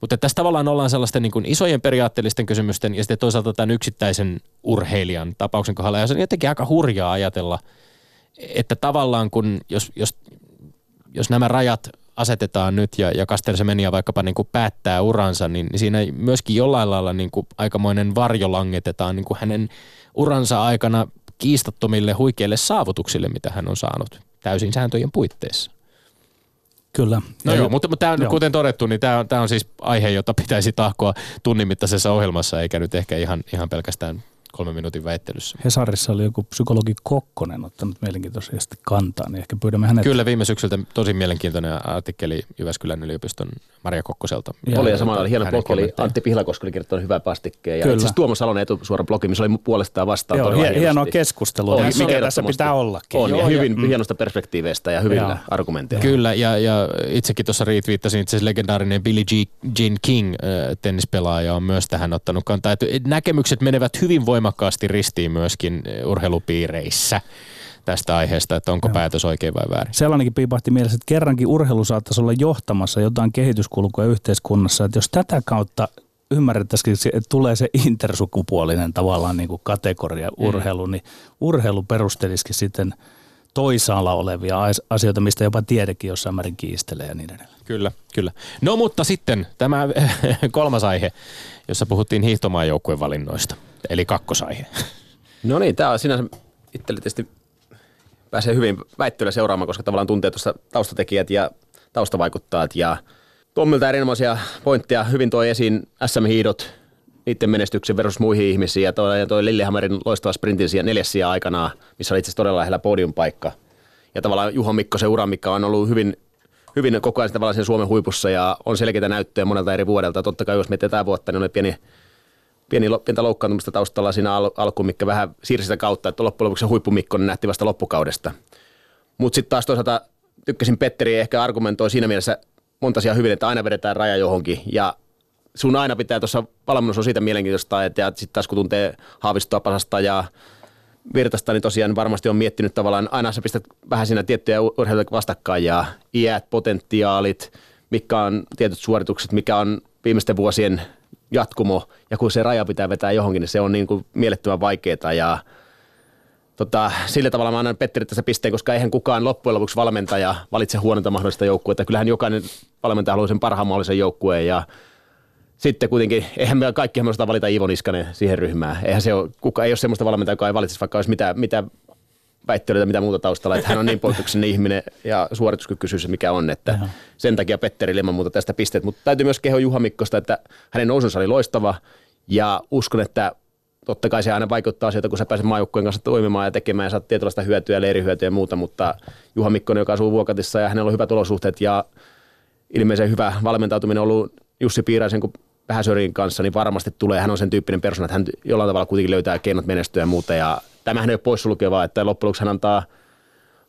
Mutta tässä tavallaan ollaan sellaisten niin kuin isojen periaatteellisten kysymysten ja sitten toisaalta tämän yksittäisen urheilijan tapauksen kohdalla. Ja se on jotenkin aika hurjaa ajatella, että tavallaan kun, jos, jos, jos nämä rajat asetetaan nyt ja, ja Kaster Semenia vaikkapa niin kuin päättää uransa, niin, niin siinä myöskin jollain lailla niin kuin aikamoinen varjo langetetaan niin kuin hänen uransa aikana kiistattomille huikeille saavutuksille, mitä hän on saanut täysin sääntöjen puitteissa. Kyllä. No ja joo, mutta, mutta tämä, joo. kuten todettu, niin tämä on, tämä on siis aihe, jota pitäisi tahkoa tunnin mittaisessa ohjelmassa, eikä nyt ehkä ihan, ihan pelkästään kolmen minuutin väittelyssä. Hesarissa oli joku psykologi Kokkonen ottanut mielenkiintoisesti kantaa, niin ehkä pyydämme hänet. Kyllä viime syksyltä tosi mielenkiintoinen artikkeli Jyväskylän yliopiston Maria Kokkoselta. Ja, oli ja samalla oli hieno blogi, oli Antti Pihlakoski oli kirjoittanut hyvää pastikkeen. Ja Kyllä. itse Tuomo Salonen etusuora blogi, missä oli puolestaan vastaan Joo, hie- hienoa keskustelua, on, mikä tässä pitää ollakin. On, Joo, ja, hyvin ja, hienosta perspektiiveistä ja hyvillä argumenteilla. Kyllä, ja, ja itsekin tuossa retweettasin itse asiassa legendaarinen Billie Jean King, äh, tennispelaaja, on myös tähän ottanut kantaa. Että näkemykset menevät hyvin voimakkaasti ristiin myöskin urheilupiireissä tästä aiheesta, että onko Joo. päätös oikein vai väärin. Sellainenkin piipahti mielessä, että kerrankin urheilu saattaisi olla johtamassa jotain kehityskulkua yhteiskunnassa, että jos tätä kautta ymmärrettäisiin, että tulee se intersukupuolinen tavallaan niin kuin kategoria mm. urheilu, niin urheilu perustelisikin sitten toisaalla olevia asioita, mistä jopa tiedekin jossain määrin kiistelee ja niin edelleen. Kyllä, kyllä. No mutta sitten tämä kolmas aihe, jossa puhuttiin hiihtomaajoukkueen valinnoista, eli kakkosaihe. No niin, tämä on sinänsä itselle tietysti pääsee hyvin väittelyä seuraamaan, koska tavallaan tuntee tuossa taustatekijät ja taustavaikuttajat. Ja Tommilta erinomaisia pointteja hyvin toi esiin SM-hiidot, niiden menestyksen versus muihin ihmisiin. Ja toi, toi Lillehammerin loistava sprintin siellä neljäs aikanaan, missä oli itse asiassa todella lähellä podiumpaikka. Ja tavallaan Juho Mikko, se ura, mikä on ollut hyvin, hyvin koko ajan tavallaan Suomen huipussa ja on selkeitä näyttöjä monelta eri vuodelta. Totta kai jos miettii tätä vuotta, niin oli pieni, pieni, pientä loukkaantumista taustalla siinä al- alkuun, mikä vähän siirsi sitä kautta, että loppujen lopuksi se huippumikko nähtiin vasta loppukaudesta. Mutta sitten taas toisaalta tykkäsin Petteri ehkä argumentoi siinä mielessä monta asiaa hyvin, että aina vedetään raja johonkin ja sun aina pitää tuossa valmennus on siitä mielenkiintoista, että sitten taas kun tuntee Haavistoa, Pasasta ja Virtasta, niin tosiaan varmasti on miettinyt tavallaan, aina sä pistät vähän siinä tiettyjä urheilijoita vastakkain ja iät, potentiaalit, mikä on tietyt suoritukset, mikä on viimeisten vuosien jatkumo, ja kun se raja pitää vetää johonkin, niin se on niin kuin mielettömän vaikeaa ja tota, sillä tavalla mä annan Petteri tässä pisteen, koska eihän kukaan loppujen lopuksi valmentaja valitse huonointa mahdollista joukkuetta. Kyllähän jokainen valmentaja haluaa sen parhaan mahdollisen joukkueen ja sitten kuitenkin, eihän me kaikki me valita Ivo Niskanen siihen ryhmään. Eihän se ole, kuka, ei ole semmoista valmentajaa, joka ei valitsisi vaikka olisi mitä, mitä väittelyitä, mitä muuta taustalla. Että hän on niin poikkeuksellinen ihminen ja suorituskykyisyys, mikä on. Että sen takia Petteri ilman muuta tästä pisteet. Mutta täytyy myös kehoa Juha Mikkosta, että hänen nousunsa oli loistava. Ja uskon, että totta kai se aina vaikuttaa asioita, kun sä pääset maajoukkueen kanssa toimimaan ja tekemään ja saat tietynlaista hyötyä, leirihyötyä ja muuta, mutta Juha Mikkonen, joka asuu Vuokatissa ja hänellä on hyvät olosuhteet ja ilmeisen hyvä valmentautuminen on ollut Jussi Piiraisen kuin Vähäsörin kanssa, niin varmasti tulee. Hän on sen tyyppinen persona, että hän jollain tavalla kuitenkin löytää keinot menestyä ja muuta. Ja tämähän ei ole poissulkevaa, että loppujen lopuksi hän antaa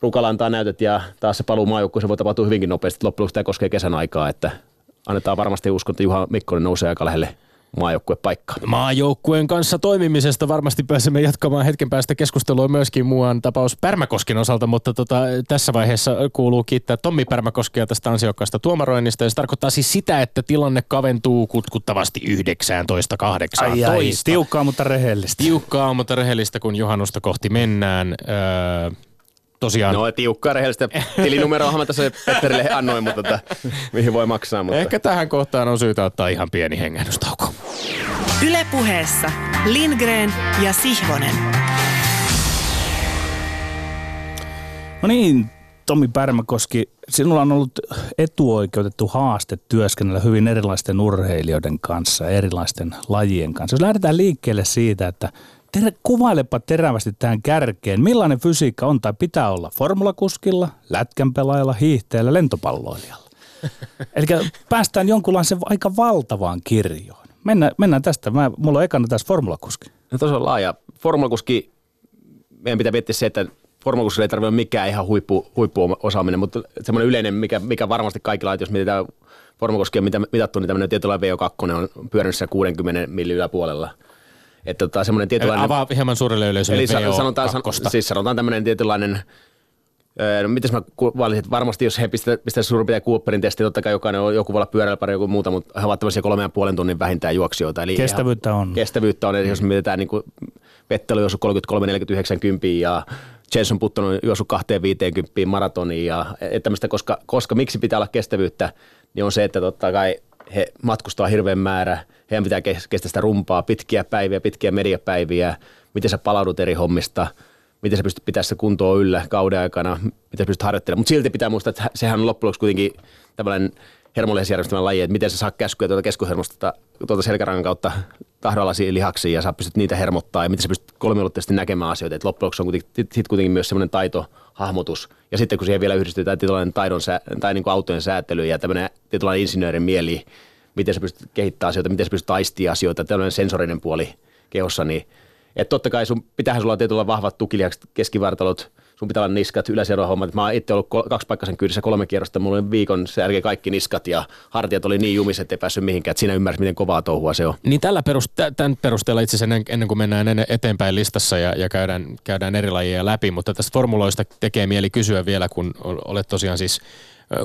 Rukala antaa näytöt ja taas se paluu maajoukkuun, se voi tapahtua hyvinkin nopeasti. Loppujen lopuksi tämä koskee kesän aikaa, että annetaan varmasti usko, että Juha Mikkonen nousee aika lähelle maajoukkuepaikkaa. Maajoukkueen kanssa toimimisesta varmasti pääsemme jatkamaan hetken päästä keskustelua myöskin muuan tapaus Pärmäkosken osalta, mutta tota, tässä vaiheessa kuuluu kiittää Tommi Pärmäkoskia tästä ansiokkaasta tuomaroinnista. Ja se tarkoittaa siis sitä, että tilanne kaventuu kutkuttavasti 19.18. Ai, ai, tiukkaa, mutta rehellistä. Tiukkaa, mutta rehellistä, kun juhannusta kohti mennään. Öö, tosiaan. No tiukkaa rehellistä tilinumeroahan mä tässä Petterille annoin, mutta tota, mihin voi maksaa. Mutta. Ehkä tähän kohtaan on syytä ottaa ihan pieni hengähdystauko. Ylepuheessa Lindgren ja Sihvonen. No niin, Tomi Pärmäkoski, sinulla on ollut etuoikeutettu haaste työskennellä hyvin erilaisten urheilijoiden kanssa, erilaisten lajien kanssa. Jos lähdetään liikkeelle siitä, että ter- kuvailepa terävästi tähän kärkeen, millainen fysiikka on tai pitää olla formulakuskilla, lätkänpelaajalla, hiihteellä, lentopalloilijalla. Eli päästään jonkunlaisen aika valtavaan kirjoon. Mennään, mennään tästä. Mä, mulla on ekana tässä formulakuski. No tuossa on laaja. Formulakuski, meidän pitää miettiä se, että formulakuskilla ei tarvitse olla mikään ihan huippu, huippuosaaminen, mutta semmoinen yleinen, mikä, mikä varmasti kaikilla, että jos mietitään formulakuskia mitä mitattu, niin tämmöinen tietynlainen VO2 on pyörinyt 60 milli yläpuolella. Että tota, semmoinen tietynlainen... Avaa hieman suurelle yleisölle Eli VO2. sanotaan, siis sanotaan tämmöinen tietynlainen No, mitäs mä valitsin, että varmasti jos he pistävät pistä suurin piirtein Cooperin testi, totta kai jokainen on, joku voi olla pyörällä pari joku muuta, mutta he ovat tämmöisiä kolme ja puolen tunnin vähintään juoksijoita. Eli kestävyyttä on. Kestävyyttä on, eli jos mietitään niin kuin Vettel on juossut 33, 49, 10 ja Jason Button on juossut 250 maratoniin ja tämmöistä, koska, koska miksi pitää olla kestävyyttä, niin on se, että totta kai he matkustaa hirveän määrä, heidän pitää kestää sitä rumpaa, pitkiä päiviä, pitkiä mediapäiviä, miten sä palaudut eri hommista – miten sä pystyt pitämään sitä kuntoa yllä kauden aikana, miten sä pystyt harjoittelemaan. Mutta silti pitää muistaa, että sehän on loppujen kuitenkin tämmöinen hermollisjärjestelmän laji, että miten sä saa käskyä tuota keskuhermosta tuota selkärangan kautta tahdoallisiin lihaksiin ja sä pystyt niitä hermottaa ja miten sä pystyt kolmiulotteisesti näkemään asioita. Et loppujen on kuitenkin, sit kuitenkin myös semmoinen taito, hahmotus. Ja sitten kun siihen vielä yhdistetään tietynlainen taidon tai niin kuin autojen säätely ja tämmöinen tietynlainen insinöörin mieli, miten sä pystyt kehittämään asioita, miten sä pystyt taistimaan asioita, tämmöinen sensorinen puoli kehossa, niin että totta kai sun, pitäähän sulla tietyllä vahvat tukilihakset, keskivartalot, sun pitää olla niskat, hommat. Mä oon itse ollut kaksi paikkaisen kyydissä kolme kierrosta, mulla oli viikon sen kaikki niskat ja hartiat oli niin jumiset, ettei päässyt mihinkään, että siinä ymmärsi, miten kovaa touhua se on. Niin tällä perust- tämän perusteella itse asiassa ennen, ennen kuin mennään eteenpäin listassa ja, ja käydään, käydään eri lajeja läpi, mutta tästä formuloista tekee mieli kysyä vielä, kun olet tosiaan siis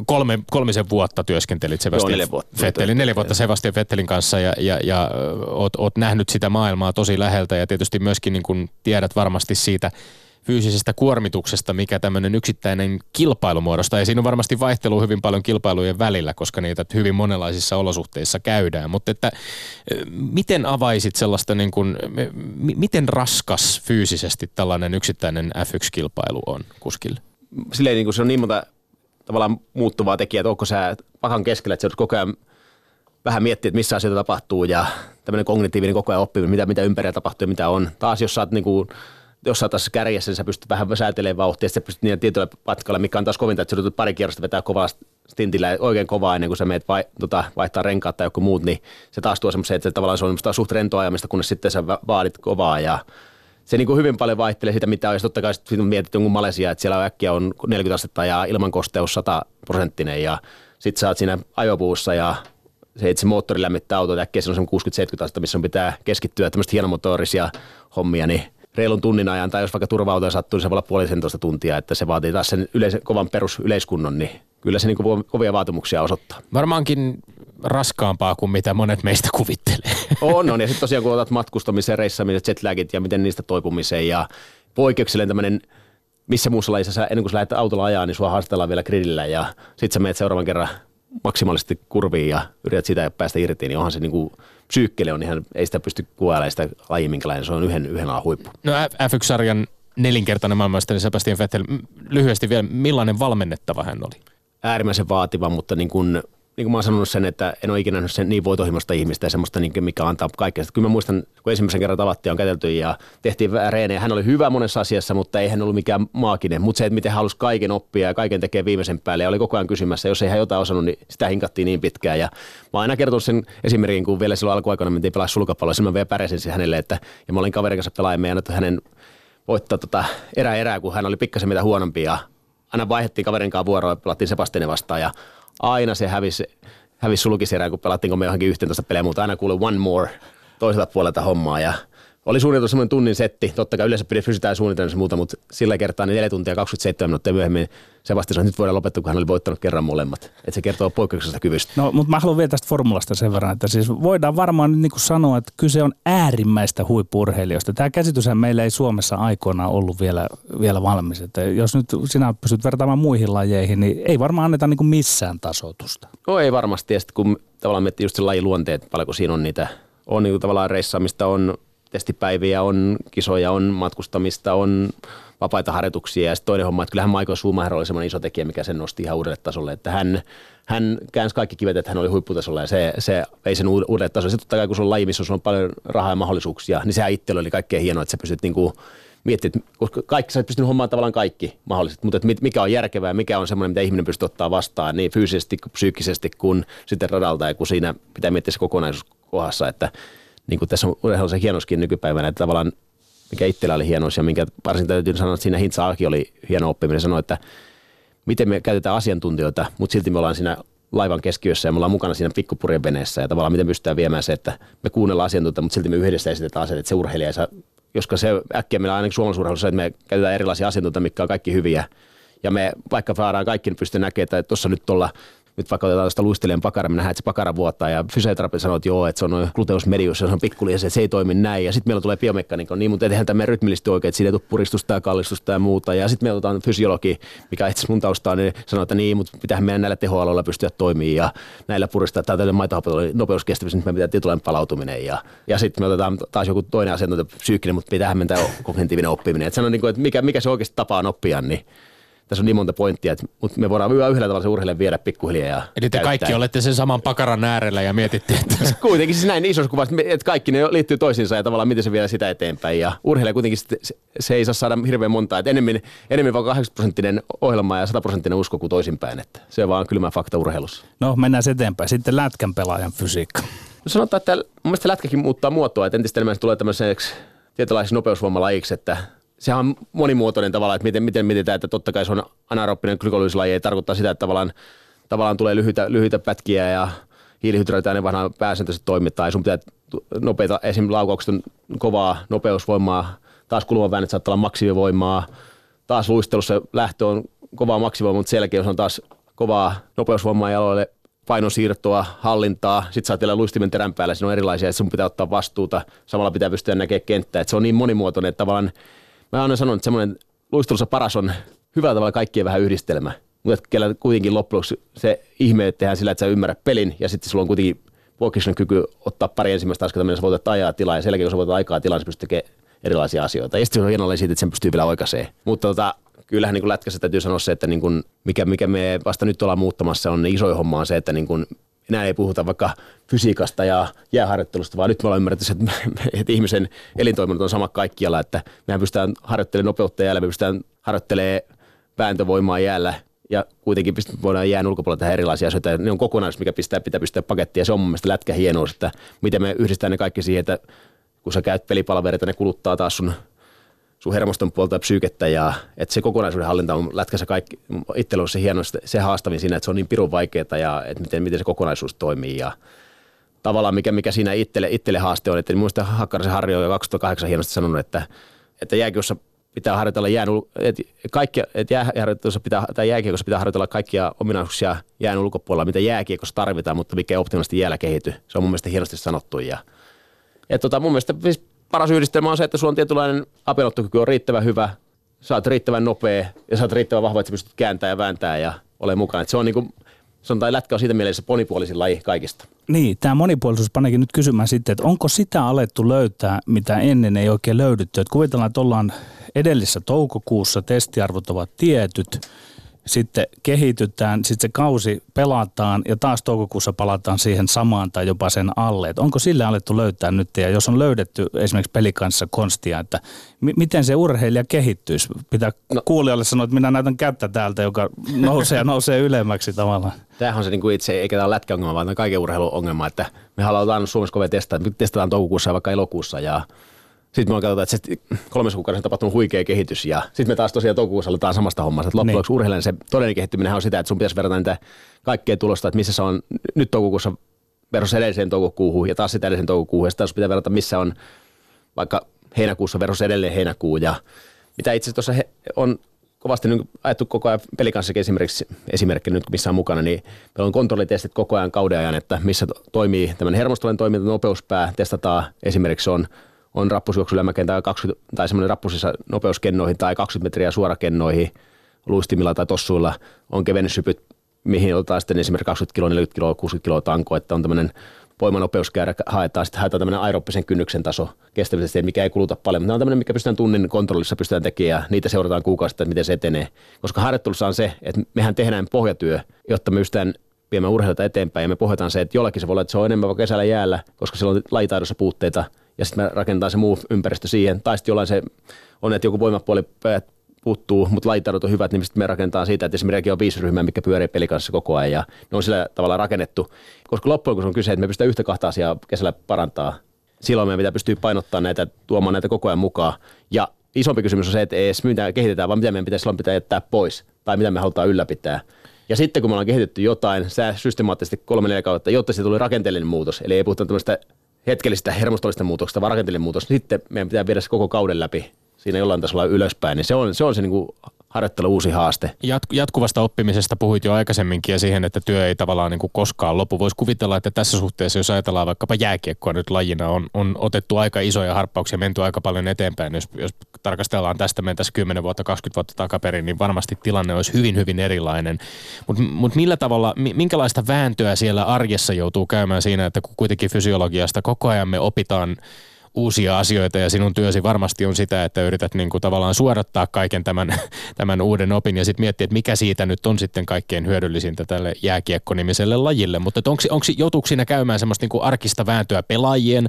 kolme, kolmisen vuotta työskentelit Sebastian Joo, neljä vuotta. Vettelin, neljä vuotta Sebastian Vettelin kanssa ja, ja, ja oot, oot, nähnyt sitä maailmaa tosi läheltä ja tietysti myöskin niin kun tiedät varmasti siitä fyysisestä kuormituksesta, mikä tämmöinen yksittäinen kilpailu muodostaa. Ja siinä on varmasti vaihtelu hyvin paljon kilpailujen välillä, koska niitä hyvin monenlaisissa olosuhteissa käydään. Mutta että miten avaisit sellaista, niin kuin, miten raskas fyysisesti tällainen yksittäinen F1-kilpailu on kuskille? Silleen niin kuin se on niin monta tavallaan muuttuvaa tekijää, että onko sä pakan keskellä, että sä koko ajan vähän miettiä, että missä asioita tapahtuu ja tämmöinen kognitiivinen koko ajan oppiminen, mitä, mitä ympärillä tapahtuu ja mitä on. Taas jos sä oot niin kuin, jos sä oot tässä kärjessä, niin sä pystyt vähän säätelemään vauhtia, ja sä pystyt niillä tietyllä patkalla, mikä on taas kovinta, että sä pari kierrosta vetää kovaa stintillä oikein kovaa ennen kuin sä meet vai, tota, vaihtaa renkaat tai joku muut, niin se taas tuo semmoisen, että se tavallaan se on suht rentoa ajamista, kunnes sitten sä vaadit kovaa ja se niin kuin hyvin paljon vaihtelee sitä, mitä olisi. Totta kai sitten mietit jonkun Malesia, että siellä äkkiä on 40 astetta ja ilmankosteus 100 prosenttinen ja sitten sä oot siinä ajopuussa ja se, että se moottori lämmittää auto, äkkiä se on 60-70 astetta, missä on pitää keskittyä tämmöistä hienomotorisia hommia, niin reilun tunnin ajan, tai jos vaikka turva sattuu, niin se voi olla puolisentoista tuntia, että se vaatii taas sen yleisen, kovan perusyleiskunnon, niin kyllä se niin kovia vaatimuksia osoittaa. Varmaankin raskaampaa kuin mitä monet meistä kuvittelee. On, on. Ja sitten tosiaan kun otat matkustamiseen, reissaamisen, jetlagit ja miten niistä toipumiseen ja poikkeuksellinen tämmöinen missä muussa lajissa sä, ennen kuin sä lähdet autolla ajaa, niin sua haastellaan vielä grillillä ja sitten sä menet seuraavan kerran maksimaalisesti kurviin ja yrität sitä päästä irti, niin onhan se niin kuin psyykkele on ihan, ei sitä pysty kuvailemaan sitä laji, minkälainen se on yhden, yhden alan huippu. No F1-sarjan nelinkertainen maailmanmestari Sebastian Vettel, lyhyesti vielä, millainen valmennettava hän oli? Äärimmäisen vaativa, mutta niin kuin niin kuin mä oon sanonut sen, että en ole ikinä nähnyt sen niin voitohimosta ihmistä ja semmoista, niin mikä antaa kaikkea. Kyllä mä muistan, kun ensimmäisen kerran tavattiin on kätelty ja tehtiin reenejä. Hän oli hyvä monessa asiassa, mutta ei hän ollut mikään maakinen. Mutta se, että miten hän halusi kaiken oppia ja kaiken tekee viimeisen päälle ja oli koko ajan kysymässä. Jos ei hän jotain osannut, niin sitä hinkattiin niin pitkään. Ja mä aina kertonut sen esimerkin, kun vielä silloin alkuaikoina mentiin pelaa sulkapalloa. Silloin mä vielä sen hänelle, että ja mä olin kaverin kanssa pelaajamme ja hänen voittaa tota erää erää, kun hän oli pikkasen mitä huonompi ja aina vaihdettiin kaverin kanssa vuoroa pelattiin Sebastianin vastaan ja aina se hävisi, hävisi sulkiserää, kun pelattiin kun me johonkin 11 pelejä, mutta aina kuului one more toiselta puolelta hommaa ja oli suunniteltu semmoinen tunnin setti. Totta kai yleensä pysytään suunnitelmassa muuta, mutta sillä kertaa niin 4 tuntia 27 minuuttia myöhemmin Sebastian sanoi, että nyt voidaan lopettaa, kun hän oli voittanut kerran molemmat. Että se kertoo poikkeuksellisesta kyvystä. No, mutta mä haluan vielä tästä formulasta sen verran, että siis voidaan varmaan nyt niin kuin sanoa, että kyse on äärimmäistä huippurheilijoista. Tämä käsityshän meillä ei Suomessa aikoinaan ollut vielä, vielä valmis. Että jos nyt sinä pystyt vertaamaan muihin lajeihin, niin ei varmaan anneta niin kuin missään tasoitusta. No ei varmasti. Ja sitten kun tavallaan miettii just sen lajin luonteet, paljonko siinä on niitä, on niin kuin tavallaan reissaamista, on testipäiviä, on kisoja, on matkustamista, on vapaita harjoituksia. Ja sitten toinen homma, että kyllähän Michael Schumacher oli semmoinen iso tekijä, mikä sen nosti ihan uudelle tasolle. Että hän, hän käänsi kaikki kivet, että hän oli huipputasolla ja se, se vei sen uudelle tasolle. Sitten totta kai kun se on laji, missä on paljon rahaa ja mahdollisuuksia, niin sehän itsellä oli kaikkein hienoa, että sä pystyt niinku miettimään, koska kaikki, sä pystynyt hommaamaan tavallaan kaikki mahdolliset, mutta että mikä on järkevää, mikä on semmoinen, mitä ihminen pystyy ottaa vastaan niin fyysisesti, psyykkisesti kuin sitten radalta ja kun siinä pitää miettiä se kokonaisuus kohdassa, että niin kuin tässä on se hienoskin nykypäivänä, että tavallaan mikä itsellä oli hienous ja minkä varsin täytyy sanoa, että siinä Hintsa oli hieno oppiminen, sanoi, että miten me käytetään asiantuntijoita, mutta silti me ollaan siinä laivan keskiössä ja me ollaan mukana siinä pikkupurjen veneessä. Ja tavallaan miten pystytään viemään se, että me kuunnellaan asiantuntijoita, mutta silti me yhdessä esitetään asiat, että se urheilija saa, koska se äkkiä meillä ainakin suomalaisuurheilussa, että me käytetään erilaisia asiantuntijoita, mitkä on kaikki hyviä. Ja me vaikka saadaan kaikki, niin pystyy näkemään, että tuossa nyt tuolla nyt vaikka otetaan tästä luistelijan pakara, me että se pakara vuottaa ja fysioterapeutti sanoo, että joo, että se on gluteus medius, se on pikkuli se, se ei toimi näin. Ja sitten meillä tulee biomekaniikka, niin, mutta eihän tämä rytmillisesti oikein, että siinä ei tule puristusta ja kallistusta ja muuta. Ja sitten meillä otetaan fysiologi, mikä itse mun taustaa, niin sanoo, että niin, mutta pitää meidän näillä tehoaloilla pystyä toimimaan ja näillä puristaa. Tämä täytyy oli nopeuskestävyys, nyt me pitää tietynlainen palautuminen. Ja, ja sitten me otetaan taas joku toinen asiantuntija, psyykkinen, mutta pitää mennä kognitiivinen oppiminen. Että sanoo, niin kuin, että mikä, mikä se oikeasti tapa on oppia, niin tässä on niin monta pointtia, että, mutta me voidaan yhdellä tavalla se urheilijan viedä pikkuhiljaa. Ja Eli te käyttää. kaikki olette sen saman pakaran äärellä ja mietitte, että... kuitenkin siis näin isossa kuvassa, että kaikki ne liittyy toisiinsa ja tavallaan miten se vie sitä eteenpäin. Ja urheilija kuitenkin se, se ei saa saada hirveän montaa. Että enemmän, enemmän vaikka 80 prosenttinen ohjelma ja 100 prosenttinen usko kuin toisinpäin. Että se on vaan kylmä fakta urheilussa. No mennään eteenpäin. Sitten lätkän pelaajan fysiikka. No sanotaan, että mun mielestä lätkäkin muuttaa muotoa, että entistä enemmän se tulee tämmöiseksi tietynlaiseksi nopeusvoimalajiksi, että sehän on monimuotoinen tavalla, että miten, miten mietitään, että totta kai se on anaerooppinen glykolyysilaji, ei tarkoittaa sitä, että tavallaan, tavallaan tulee lyhyitä, lyhyitä pätkiä ja hiilihydraatia ne vaan pääsääntöisesti toimittaa. Ja sun pitää nopeita, esim. laukaukset on kovaa nopeusvoimaa, taas kulmaväännet saattaa olla maksimivoimaa, taas luistelussa lähtö on kovaa maksimivoimaa, mutta selkeä on taas kovaa nopeusvoimaa jaloille, painonsiirtoa, hallintaa, sitten sä oot vielä luistimen terän päällä, siinä on erilaisia, että sun pitää ottaa vastuuta, samalla pitää pystyä näkemään kenttää, että se on niin monimuotoinen, että tavallaan mä aina sanon, että semmoinen luistelussa paras on hyvällä tavalla kaikkien vähän yhdistelmä. Mutta kuitenkin loppujen se ihme, että tehdään sillä, että sä ymmärrät pelin ja sitten sulla on kuitenkin poikkeuksellinen kyky ottaa pari ensimmäistä askelta, millä sä voitat ajaa tilaa ja sen jälkeen, kun sä voitat aikaa tilaa, niin sä pystyt tekemään erilaisia asioita. Ja sitten se on hienoa siitä, että sen pystyy vielä oikaiseen. Mutta tota, kyllähän niin lätkässä täytyy sanoa se, että niin kuin, mikä, mikä me vasta nyt ollaan muuttamassa on iso homma on se, että niin kuin, enää ei puhuta vaikka fysiikasta ja jääharjoittelusta, vaan nyt me ollaan ymmärretty, että, että ihmisen elintoiminnot on sama kaikkialla, että mehän pystytään harjoittelemaan nopeutta jäällä, me pystytään harjoittelemaan vääntövoimaa jäällä ja kuitenkin voidaan jään ulkopuolella tehdä erilaisia asioita. Ne on kokonaisuus, mikä pistää, pitää pystyä pakettiin ja se on mun mielestä lätkä hienous, että miten me yhdistetään ne kaikki siihen, että kun sä käyt pelipalvereita, ne kuluttaa taas sun sun hermoston puolta ja psyykettä ja että se kokonaisuuden hallinta on lätkässä kaikki, itsellä on se hieno, se haastavin siinä, että se on niin pirun vaikeaa ja että miten, miten se kokonaisuus toimii ja tavallaan mikä, mikä siinä itselle, itselle haaste on, että niin muista Hakkarisen Harri on jo 2008 hienosti sanonut, että, että jääkiossa pitää harjoitella jään, että kaikki, että pitää, tai jääkiekossa pitää harjoitella kaikkia ominaisuuksia jään ulkopuolella, mitä jääkiekossa tarvitaan, mutta mikä ei optimaalisesti jäällä kehity. Se on mun mielestä hienosti sanottu ja, ja tota, mun mielestä siis paras yhdistelmä on se, että sulla on tietynlainen apenottokyky on riittävän hyvä, sä oot riittävän nopea ja sä oot riittävän vahva, että sä pystyt kääntämään ja vääntää ja ole mukana. Et se on niin kuin, sanotaan, lätkä on siitä mielessä monipuolisin laji kaikista. Niin, tämä monipuolisuus paneekin nyt kysymään sitten, että onko sitä alettu löytää, mitä ennen ei oikein löydetty. Että kuvitellaan, että ollaan edellisessä toukokuussa, testiarvot ovat tietyt, sitten kehitytään, sitten se kausi pelataan ja taas toukokuussa palataan siihen samaan tai jopa sen alle. Et onko sille alettu löytää nyt ja jos on löydetty esimerkiksi pelikanssa konstia, että m- miten se urheilija kehittyisi? Pitää no. kuulijalle sanoa, että minä näytän kättä täältä, joka nousee ja nousee ylemmäksi tavallaan. Tämähän on se niin kuin itse, eikä tämä lätkäongelma, vaan tämä kaiken urheilun ongelma, että me halutaan Suomessa kovin testata, testataan toukokuussa ja vaikka elokuussa ja sitten me on katsottu, että se kolmessa kuukaudessa on tapahtunut huikea kehitys ja sitten me taas tosiaan toukokuussa aletaan samasta hommasta. Että loppujen niin. urheilijan se todellinen kehittyminen on sitä, että sun pitäisi verrata niitä kaikkea tulosta, että missä se on nyt toukokuussa versus edelliseen toukokuuhun ja taas sitä edelliseen toukokuuhun ja sitten pitää verrata, missä on vaikka heinäkuussa versus edelleen heinäkuu ja mitä itse tuossa on kovasti nyt ajettu koko ajan pelikanssakin esimerkiksi esimerkki nyt, missä on mukana, niin meillä on kontrollitestit koko ajan kauden ajan, että missä toimii tämmöinen hermostollinen toiminta, nopeuspää, testataan esimerkiksi on on rappusjuoksulämäkeen tai, 20, tai semmoinen rappusissa nopeuskennoihin tai 20 metriä suorakennoihin luistimilla tai tossuilla on kevennyshypyt, mihin otetaan sitten esimerkiksi 20 kiloa, 40 kiloa, 60 kiloa tanko, että on tämmöinen voimanopeuskääärä haetaan, sitten haetaan tämmöinen aeroppisen kynnyksen taso kestävästi, mikä ei kuluta paljon, mutta on tämmöinen, mikä pystytään tunnin kontrollissa pystytään tekemään ja niitä seurataan kuukausista, että miten se etenee. Koska harjoittelussa on se, että mehän tehdään pohjatyö, jotta me pystytään viemään urheilta eteenpäin ja me pohjataan se, että jollakin se voi olla, että se on enemmän vaikka kesällä jäällä, koska siellä on lajitaidossa puutteita ja sitten me rakentaa se muu ympäristö siihen. Tai sitten jollain se on, että joku voimapuoli puuttuu, mutta lajitaidot on hyvät, niin sitten me rakentaa siitä, että esimerkiksi on viisi ryhmää, mikä pyörii pelikanssa koko ajan ja ne on sillä tavalla rakennettu. Koska loppujen kun on kyse, että me pystytään yhtä kahta asiaa kesällä parantaa, silloin meidän pitää pystyä painottamaan näitä, tuomaan näitä koko ajan mukaan. Ja isompi kysymys on se, että ei edes mitä kehitetään, vaan mitä meidän pitäisi silloin pitää jättää pois tai mitä me halutaan ylläpitää. Ja sitten kun me ollaan kehitetty jotain, sä systemaattisesti kolme neljä kautta, jotta se tuli rakenteellinen muutos, eli ei puhuta tämmöistä hetkellistä hermostollista muutoksesta, vaan rakenteellinen muutos, niin sitten meidän pitää viedä se koko kauden läpi siinä jollain tasolla ylöspäin, niin se on se, on se niin kuin harjoittelu uusi haaste. Jat- jatkuvasta oppimisesta puhuit jo aikaisemminkin ja siihen, että työ ei tavallaan niin kuin koskaan lopu. Voisi kuvitella, että tässä suhteessa, jos ajatellaan vaikkapa jääkiekkoa nyt lajina, on, on otettu aika isoja harppauksia, menty aika paljon eteenpäin. Jos, jos tarkastellaan tästä mentäisiin 10 vuotta, 20 vuotta takaperin, niin varmasti tilanne olisi hyvin, hyvin erilainen. Mutta mut millä tavalla, minkälaista vääntöä siellä arjessa joutuu käymään siinä, että kuitenkin fysiologiasta koko ajan me opitaan – uusia asioita ja sinun työsi varmasti on sitä, että yrität niin kuin tavallaan suodattaa kaiken tämän, tämän uuden opin ja sitten miettiä, että mikä siitä nyt on sitten kaikkein hyödyllisintä tälle jääkiekko-nimiselle lajille. Mutta onko, onko joutuuko siinä käymään semmoista niin kuin arkista vääntöä pelaajien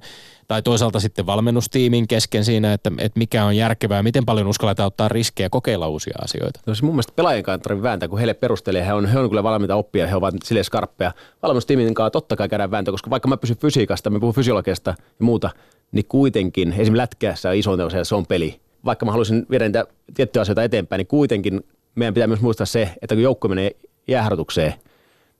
tai toisaalta sitten valmennustiimin kesken siinä, että, että mikä on järkevää, miten paljon uskalletaan ottaa riskejä ja kokeilla uusia asioita? No se mun mielestä pelaajien kanssa tarvitse vääntää, kun heille perustelee, he on, he on kyllä valmiita oppia, he ovat sille skarppeja. Valmennustiimin kanssa totta kai käydään vääntö, koska vaikka mä pysyn fysiikasta, me puhun fysiologiasta ja muuta, niin kuitenkin, esimerkiksi lätkässä isoin osa se on peli. Vaikka mä haluaisin viedä niitä tiettyjä asioita eteenpäin, niin kuitenkin meidän pitää myös muistaa se, että kun joukko menee jääharjoitukseen,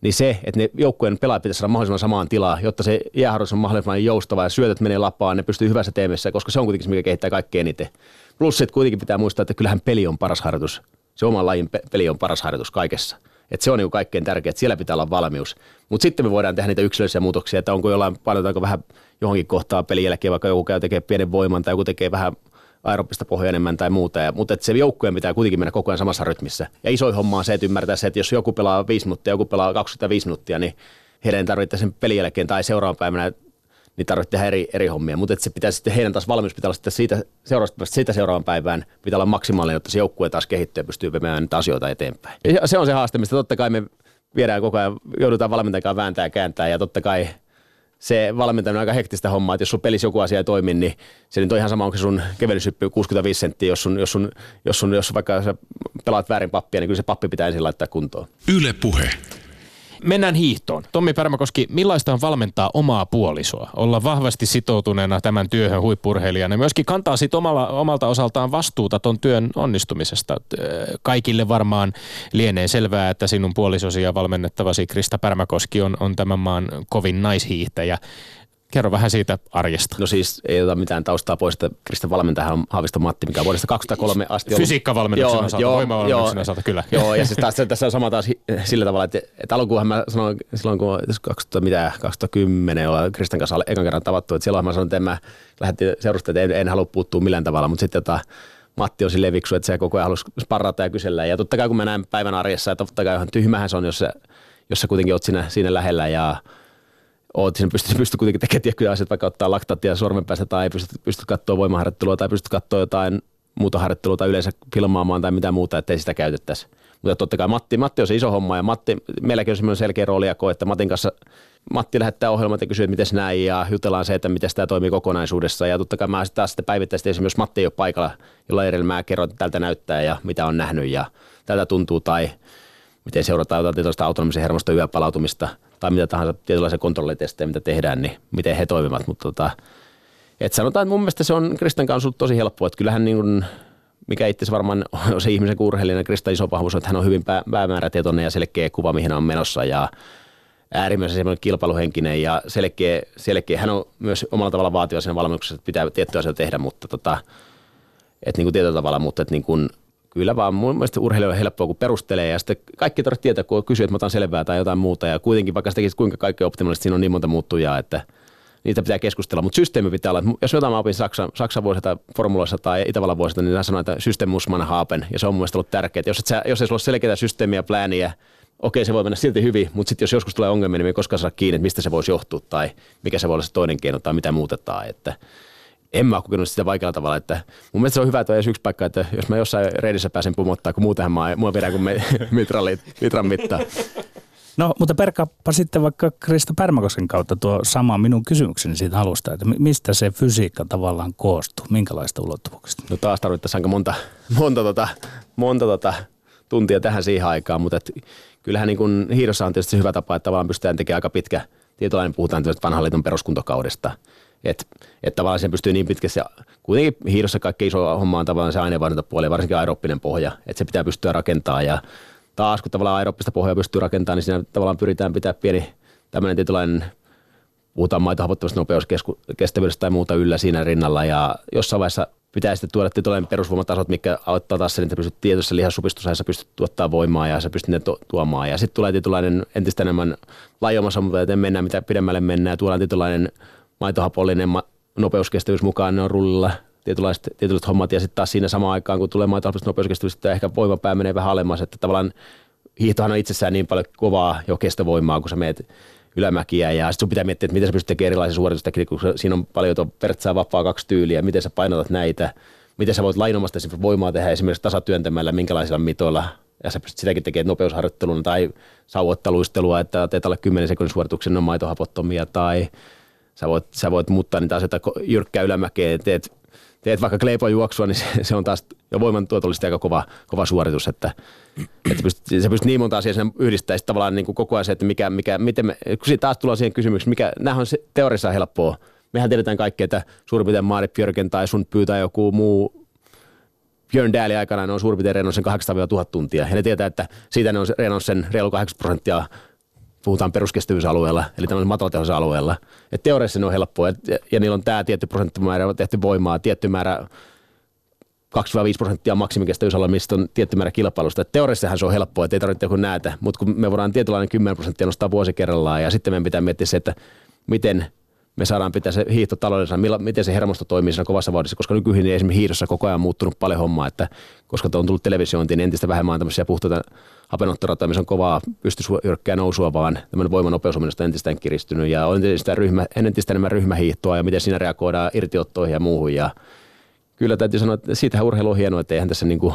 niin se, että ne joukkueen pelaajat pitäisi saada mahdollisimman samaan tilaa, jotta se jääharjoitus on mahdollisimman joustava ja syötöt menee lapaan, ne pystyy hyvässä teemessä, koska se on kuitenkin se, mikä kehittää kaikkein eniten. Plus, että kuitenkin pitää muistaa, että kyllähän peli on paras harjoitus. Se oma lajin peli on paras harjoitus kaikessa. Et se on niin kaikkein tärkeää, että siellä pitää olla valmius. Mutta sitten me voidaan tehdä niitä yksilöllisiä muutoksia, että onko jollain paljon vähän johonkin kohtaan pelin jälkeen, vaikka joku käy tekee pienen voiman tai joku tekee vähän aerobista pohjaa enemmän tai muuta. Ja, mutta se joukkueen pitää kuitenkin mennä koko ajan samassa rytmissä. Ja iso homma on se, että ymmärtää se, että jos joku pelaa 5 minuuttia, joku pelaa 25 minuuttia, niin heidän tarvitsee sen pelin jälkeen tai seuraavan päivänä niin tarvitsee tehdä eri, eri hommia. Mutta se pitää sitten, heidän taas valmius pitää olla sitten siitä seuraavasta siitä seuraavan päivään, pitää olla maksimaalinen, jotta se joukkue taas kehittyy ja pystyy viemään niitä asioita eteenpäin. Ja se on se haaste, mistä totta kai me viedään koko ajan, joudutaan valmentajan vääntää ja kääntää ja totta kai se valmentaminen on aika hektistä hommaa, että jos sun pelissä joku asia ei toimi, niin se nyt on ihan sama, onko se sun kevelyshyppy 65 senttiä, jos sun, jos sun, jos sun, jos vaikka sä pelaat väärin pappia, niin kyllä se pappi pitää ensin laittaa kuntoon. Yle Puhe. Mennään hiihtoon. Tommi Pärmäkoski, millaista on valmentaa omaa puolisoa? Olla vahvasti sitoutuneena tämän työhön huippurheilijana ja myöskin kantaa sit omalla, omalta osaltaan vastuuta ton työn onnistumisesta. Kaikille varmaan lienee selvää, että sinun puolisosi ja valmennettavasi Krista Pärmäkoski on, on tämän maan kovin naishiihtäjä. Kerro vähän siitä arjesta. No siis ei ota mitään taustaa pois, että Krista valmentaja on Haavisto Matti, mikä vuodesta 2003 asti ollut. Fysiikkavalmennuksen osalta, joo, voimavalmennuksen joo, osalta, kyllä. Joo, ja siis taas, tässä on sama taas sillä tavalla, että, että alkuunhan mä sanoin, silloin kun 2000, mitä, 2010 ollaan Kristan kanssa ekan kerran tavattu, että silloin mä sanoin, että en mä lähdettiin seurasta, että en, en halua puuttua millään tavalla, mutta sitten tota, Matti on silleen viksu, että se koko ajan halusi sparrata ja kysellä. Ja totta kai kun mä näen päivän arjessa, että totta kai ihan tyhmähän se on, jos sä, jos sä kuitenkin oot siinä, siinä lähellä ja oot siinä pystyt, pystyt kuitenkin tekemään tiettyjä asioita, vaikka ottaa laktaattia sormen päästä tai pystyt, pystyt katsoa voimaharjoittelua tai pystyt katsoa jotain muuta harjoittelua tai yleensä filmaamaan tai mitä muuta, ettei sitä käytettäisi. Mutta totta kai Matti, Matti on se iso homma ja Matti, meilläkin on semmoinen selkeä rooliako, että Matin kanssa Matti lähettää ohjelmat ja kysyy, että miten näin ja jutellaan se, että miten tämä toimii kokonaisuudessa. Ja totta kai mä sitten taas sitten esimerkiksi, jos Matti ei ole paikalla, jolla eri mä kerron, että tältä näyttää ja mitä on nähnyt ja tältä tuntuu tai miten seurataan jotain autonomisen hermoston yöpalautumista – tai mitä tahansa tietynlaisia kontrollitestejä, mitä tehdään, niin miten he toimivat. Mutta tota, et sanotaan, että mun mielestä se on Kristan kanssa tosi helppoa, että kyllähän niin kuin, mikä itse varmaan on se ihmisen urheilijana, Krista iso vahvuus että hän on hyvin pää, päämäärätietoinen ja selkeä kuva, mihin hän on menossa ja äärimmäisen semmoinen kilpailuhenkinen ja selkeä, selkeä. Hän on myös omalla tavalla vaativa sen valmennuksessa, että pitää tiettyjä asioita tehdä, mutta tota, että niin kuin tietyllä tavalla, mutta että niin kuin, Kyllä vaan mun mielestä urheilijoille on helppoa, kun perustelee ja sitten kaikki tarvitsee tietää, kun kysyy, että mä otan selvää tai jotain muuta ja kuitenkin vaikka sitä kuinka kaikki optimaalisesti, siinä on niin monta muuttujaa, että niitä pitää keskustella, mutta systeemi pitää olla, jos jotain mä opin Saksan, Saksan vuosilta formuloissa tai Itävallan vuosilta, niin sanoin, että systeemusman haapen ja se on mun mielestä ollut tärkeää. Jos, et sä, jos ei sulla ole selkeää systeemiä, plääniä, okei se voi mennä silti hyvin, mutta sitten jos joskus tulee ongelmia, niin me ei koskaan saa kiinni, että mistä se voisi johtua tai mikä se voi olla se toinen keino tai mitä muutetaan. Että en mä ole kokenut sitä vaikealla tavalla. Että mun mielestä se on hyvä, että on edes yksi paikka, että jos mä jossain reidissä pääsen pumottaa, kun muutenhan mä, mua viedään kuin me, mitran, mittaan. No, mutta perkaappa sitten vaikka Krista Pärmäkosken kautta tuo sama minun kysymykseni siitä alusta, että mistä se fysiikka tavallaan koostuu, minkälaista ulottuvuuksista? No taas tarvittaisiin aika monta, monta, tota, monta tota, tuntia tähän siihen aikaan, mutta et, kyllähän niin kun hiidossa on tietysti hyvä tapa, että tavallaan pystytään tekemään aika pitkä, tietynlainen puhutaan vanhan liiton peruskuntokaudesta – että et tavallaan se pystyy niin pitkässä, kuitenkin hiidossa kaikki iso homma on tavallaan se aineenvaihduntapuoli, varsinkin aeroppinen pohja, että se pitää pystyä rakentamaan ja taas kun tavallaan aeroppista pohjaa pystyy rakentamaan, niin siinä tavallaan pyritään pitää pieni tämmöinen tietynlainen puhutaan maitohapottomasta nopeuskestävyydestä tai muuta yllä siinä rinnalla ja jossain vaiheessa pitää sitten tuoda tietynlainen perusvoimatasot, mikä auttaa taas sen, että pystyt tietyssä lihassupistusajassa pystyt tuottaa voimaa ja sä pystyt ne to- tuomaan. Ja sitten tulee tietynlainen entistä enemmän laajemmassa, mutta mennään, mitä pidemmälle mennään, tuodaan tietynlainen maitohapollinen ma- nopeuskestävyys mukaan, ne on rullilla tietynlaiset, tietynlaiset hommat, ja sitten taas siinä samaan aikaan, kun tulee maitohapollista nopeuskestävyys, sitten ehkä voimapää menee vähän alemmas, että tavallaan hiihtohan on itsessään niin paljon kovaa jo kestovoimaa, kun sä meet ylämäkiä. Ja sitten sun pitää miettiä, että miten sä pystyt tekemään erilaisia suoritustekniikoita, kun siinä on paljon tuo pertsaa vapaa kaksi tyyliä, miten sä painotat näitä, miten sä voit lainomasta voimaa tehdä esimerkiksi tasatyöntämällä, minkälaisilla mitoilla, ja sä pystyt sitäkin tekemään nopeusharjoitteluna tai sauvottaluistelua, että teet alle 10 sekunnin suorituksen on maitohapottomia tai sä voit, sä voit muuttaa niitä asioita jyrkkää ylämäkeen, teet, teet vaikka kleipon juoksua, niin se, se on taas jo voiman tuotollisesti aika kova, kova suoritus, että, että pystyt, sä pystyt niin monta asiaa yhdistää ja tavallaan niin kuin koko ajan se, että mikä, mikä, miten me, kun taas tullaan siihen kysymykseen, mikä, nämähän on se, teoriassa helppoa. Mehän tiedetään kaikki, että suurin piirtein Maarit Björken tai sun pyytää joku muu Björn Däli aikanaan ne on suurin piirtein sen 800-1000 tuntia. Ja ne tietää, että siitä ne on reenannut sen reilu 80 prosenttia puhutaan peruskestävyysalueella, eli tämmöisellä matalatehosalueella. Et teoriassa ne on helppoa, et, ja, ja niillä on tämä tietty prosenttimäärä tehty voimaa, tietty määrä 2-5 prosenttia maksimikestävyysalue, mistä on tietty määrä kilpailusta. Et teoriassahan se on helppoa, että ei tarvitse joku näitä, mutta kun me voidaan tietynlainen 10 prosenttia nostaa vuosi kerrallaan, ja sitten meidän pitää miettiä se, että miten, me saadaan pitää se hiihto taloudellisena, miten se hermosto toimii siinä kovassa vauhdissa, koska nykyisin esimerkiksi hiihdossa koko ajan on muuttunut paljon hommaa, että koska on tullut televisiointiin, niin entistä vähemmän tämmöisiä puhtaita hapenottorata, missä on kovaa pystysjyrkkää nousua, vaan tämmöinen voimanopeus on entistä kiristynyt ja on entistä, ryhmä, entistä enemmän ryhmähiihtoa ja miten siinä reagoidaan irtiottoihin ja muuhun ja kyllä täytyy sanoa, että siitähän urheilu on hienoa, että eihän tässä niin kuin,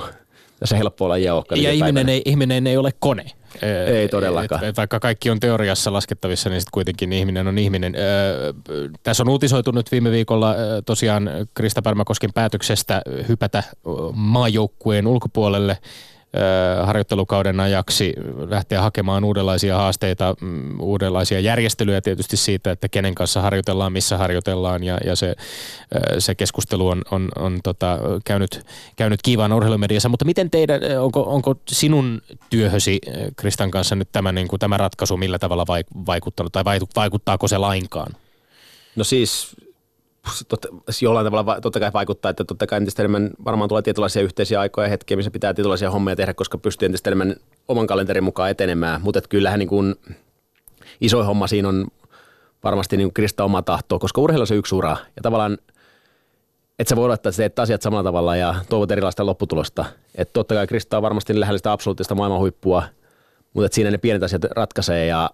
tässä helppoa lajia olekaan. Ja ihminen ei, ihminen ei ole kone. Ei todellakaan. Et, et vaikka kaikki on teoriassa laskettavissa, niin sitten kuitenkin ihminen on ihminen. Öö, tässä on uutisoitu nyt viime viikolla tosiaan Krista Pärmäkosken päätöksestä hypätä maajoukkueen ulkopuolelle – harjoittelukauden ajaksi lähteä hakemaan uudenlaisia haasteita, mm, uudenlaisia järjestelyjä tietysti siitä, että kenen kanssa harjoitellaan, missä harjoitellaan ja, ja se, se keskustelu on, on, on tota, käynyt, käynyt kiivaan urheilumediassa. Mutta miten teidän, onko, onko sinun työhösi Kristan kanssa nyt tämä, niin kuin, tämä ratkaisu millä tavalla vaikuttanut tai vaikuttaako se lainkaan? No siis totta, jollain tavalla totta kai vaikuttaa, että totta kai entistä enemmän varmaan tulee tietynlaisia yhteisiä aikoja ja hetkiä, missä pitää tietynlaisia hommia tehdä, koska pystyy entistä enemmän oman kalenterin mukaan etenemään. Mutta kyllähän niin kuin iso homma siinä on varmasti niin Krista oma tahto, koska urheilu on se yksi ura. Ja tavallaan, että sä voi odottaa, että teet asiat samalla tavalla ja toivot erilaista lopputulosta. Että totta kai Krista on varmasti lähellä sitä absoluuttista maailman huippua, mutta siinä ne pienet asiat ratkaisee ja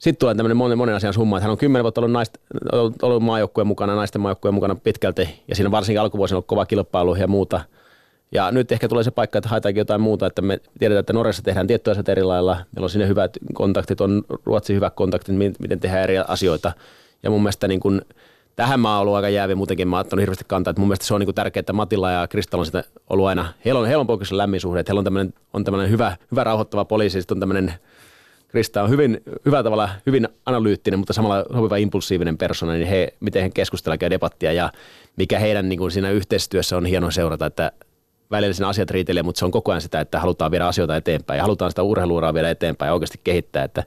sitten tulee tämmöinen monen, monen asian summa, että hän on kymmenen vuotta ollut, naist, ollut maajoukkueen mukana, naisten maajoukkueen mukana pitkälti, ja siinä varsinkin alkuvuosina on kova kilpailu ja muuta. Ja nyt ehkä tulee se paikka, että haetaankin jotain muuta, että me tiedetään, että Norjassa tehdään tiettyjä asiat eri lailla. Meillä on sinne hyvät kontaktit, on Ruotsin hyvät kontaktit, miten tehdään eri asioita. Ja mun mielestä niin kun, tähän mä oon ollut aika jäävi muutenkin, mä oon ottanut hirveästi kantaa, että mun mielestä se on niin tärkeää, että Matilla ja Kristalla on sitä ollut aina, heillä on, heillä on poikkeuksen lämmin suhde, että heillä on tämmöinen, on tämmöinen hyvä, hyvä rauhoittava poliisi, sitten on tämmöinen Krista on hyvin, hyvä tavalla hyvin analyyttinen, mutta samalla sopiva impulsiivinen persona, niin he, miten he keskustelevat ja debattia ja mikä heidän niin kuin siinä yhteistyössä on hieno seurata, että välillä siinä asiat riitelee, mutta se on koko ajan sitä, että halutaan viedä asioita eteenpäin ja halutaan sitä urheiluuraa viedä eteenpäin ja oikeasti kehittää, että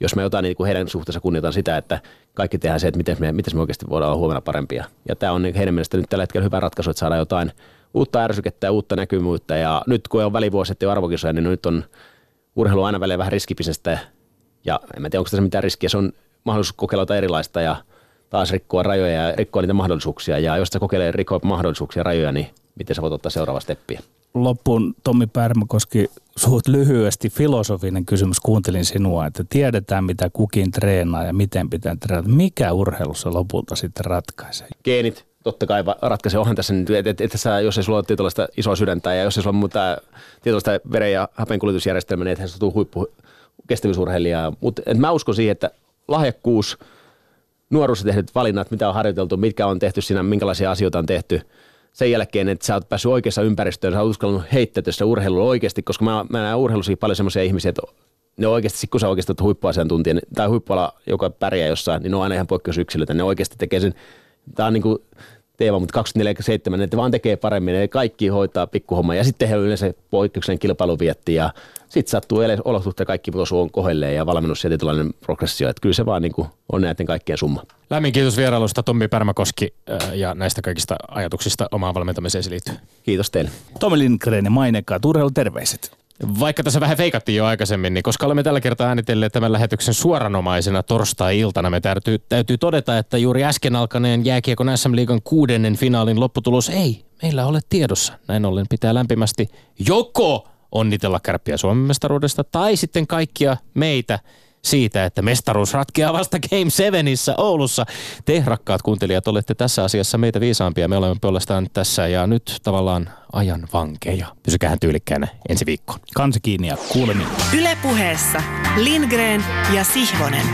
jos me jotain niin kuin heidän suhteessa kunnioitan sitä, että kaikki tehdään se, että miten me, miten me oikeasti voidaan olla huomenna parempia. Ja tämä on heidän mielestä nyt tällä hetkellä hyvä ratkaisu, että saadaan jotain uutta ärsykettä ja uutta näkymyyttä. Ja nyt kun on välivuosi, että arvokisoja, niin nyt on urheilu aina välillä vähän riskipisestä ja en tiedä, onko tässä mitään riskiä. Se on mahdollisuus kokeilla erilaista ja taas rikkoa rajoja ja rikkoa niitä mahdollisuuksia. Ja jos sä kokeilee rikkoa mahdollisuuksia ja rajoja, niin miten sä voit ottaa seuraava steppiä? Loppuun Tommi Pärmäkoski, suht lyhyesti filosofinen kysymys. Kuuntelin sinua, että tiedetään mitä kukin treenaa ja miten pitää treenata. Mikä urheilussa lopulta sitten ratkaisee? Geenit, totta kai ratkaisee. Onhan tässä nyt, että, että, että jos ei sulla ole tietynlaista isoa sydäntä ja jos ei sulla ole muuta tietynlaista veren- ja hapenkuljetusjärjestelmää, niin eihän se tule huippu, kestävyysurheilijaa. Mutta mä uskon siihen, että lahjakkuus, nuoruudessa tehdyt valinnat, mitä on harjoiteltu, mitkä on tehty siinä, minkälaisia asioita on tehty. Sen jälkeen, että sä oot päässyt oikeassa ympäristöön, sä oot uskallunut heittää tässä urheilulla oikeasti, koska mä, mä näen urheilussa paljon semmoisia ihmisiä, että ne oikeasti, kun sä oikeasti oot huippuasiantuntija tai huippuala, joka pärjää jossain, niin ne on aina ihan poikkeusyksilöitä. Ne oikeasti tekee sen, tää on niin kuin teema, mutta 24-7, että vaan tekee paremmin, ne kaikki hoitaa pikkuhommaa ja sitten heillä yleensä poikkeuksen kilpailu vietti ja sitten sattuu olosuhteet kaikki osuu on kohelleen ja valmennus ja tietynlainen progressio, että kyllä se vaan niin kuin on näiden kaikkien summa. Lämmin kiitos vierailusta Tommi Pärmäkoski ja näistä kaikista ajatuksista omaan valmentamiseen liittyen. Kiitos teille. Tommi Lindgren ja Mainekka, terveiset. Vaikka tässä vähän feikattiin jo aikaisemmin, niin koska olemme tällä kertaa äänitelleet tämän lähetyksen suoranomaisena torstai-iltana, me täytyy, täytyy todeta, että juuri äsken alkaneen jääkiekon SM-liigan kuudennen finaalin lopputulos ei meillä ole tiedossa. Näin ollen pitää lämpimästi joko onnitella kärppiä Suomen mestaruudesta tai sitten kaikkia meitä siitä, että mestaruus ratkeaa vasta Game 7 Oulussa. Te, rakkaat kuuntelijat, olette tässä asiassa meitä viisaampia. Me olemme puolestaan tässä ja nyt tavallaan ajan vankeja. Pysykäähän tyylikkäänä ensi viikkoon. Kansi kiinni ja kuulemiin. Ylepuheessa Lindgren ja Sihvonen.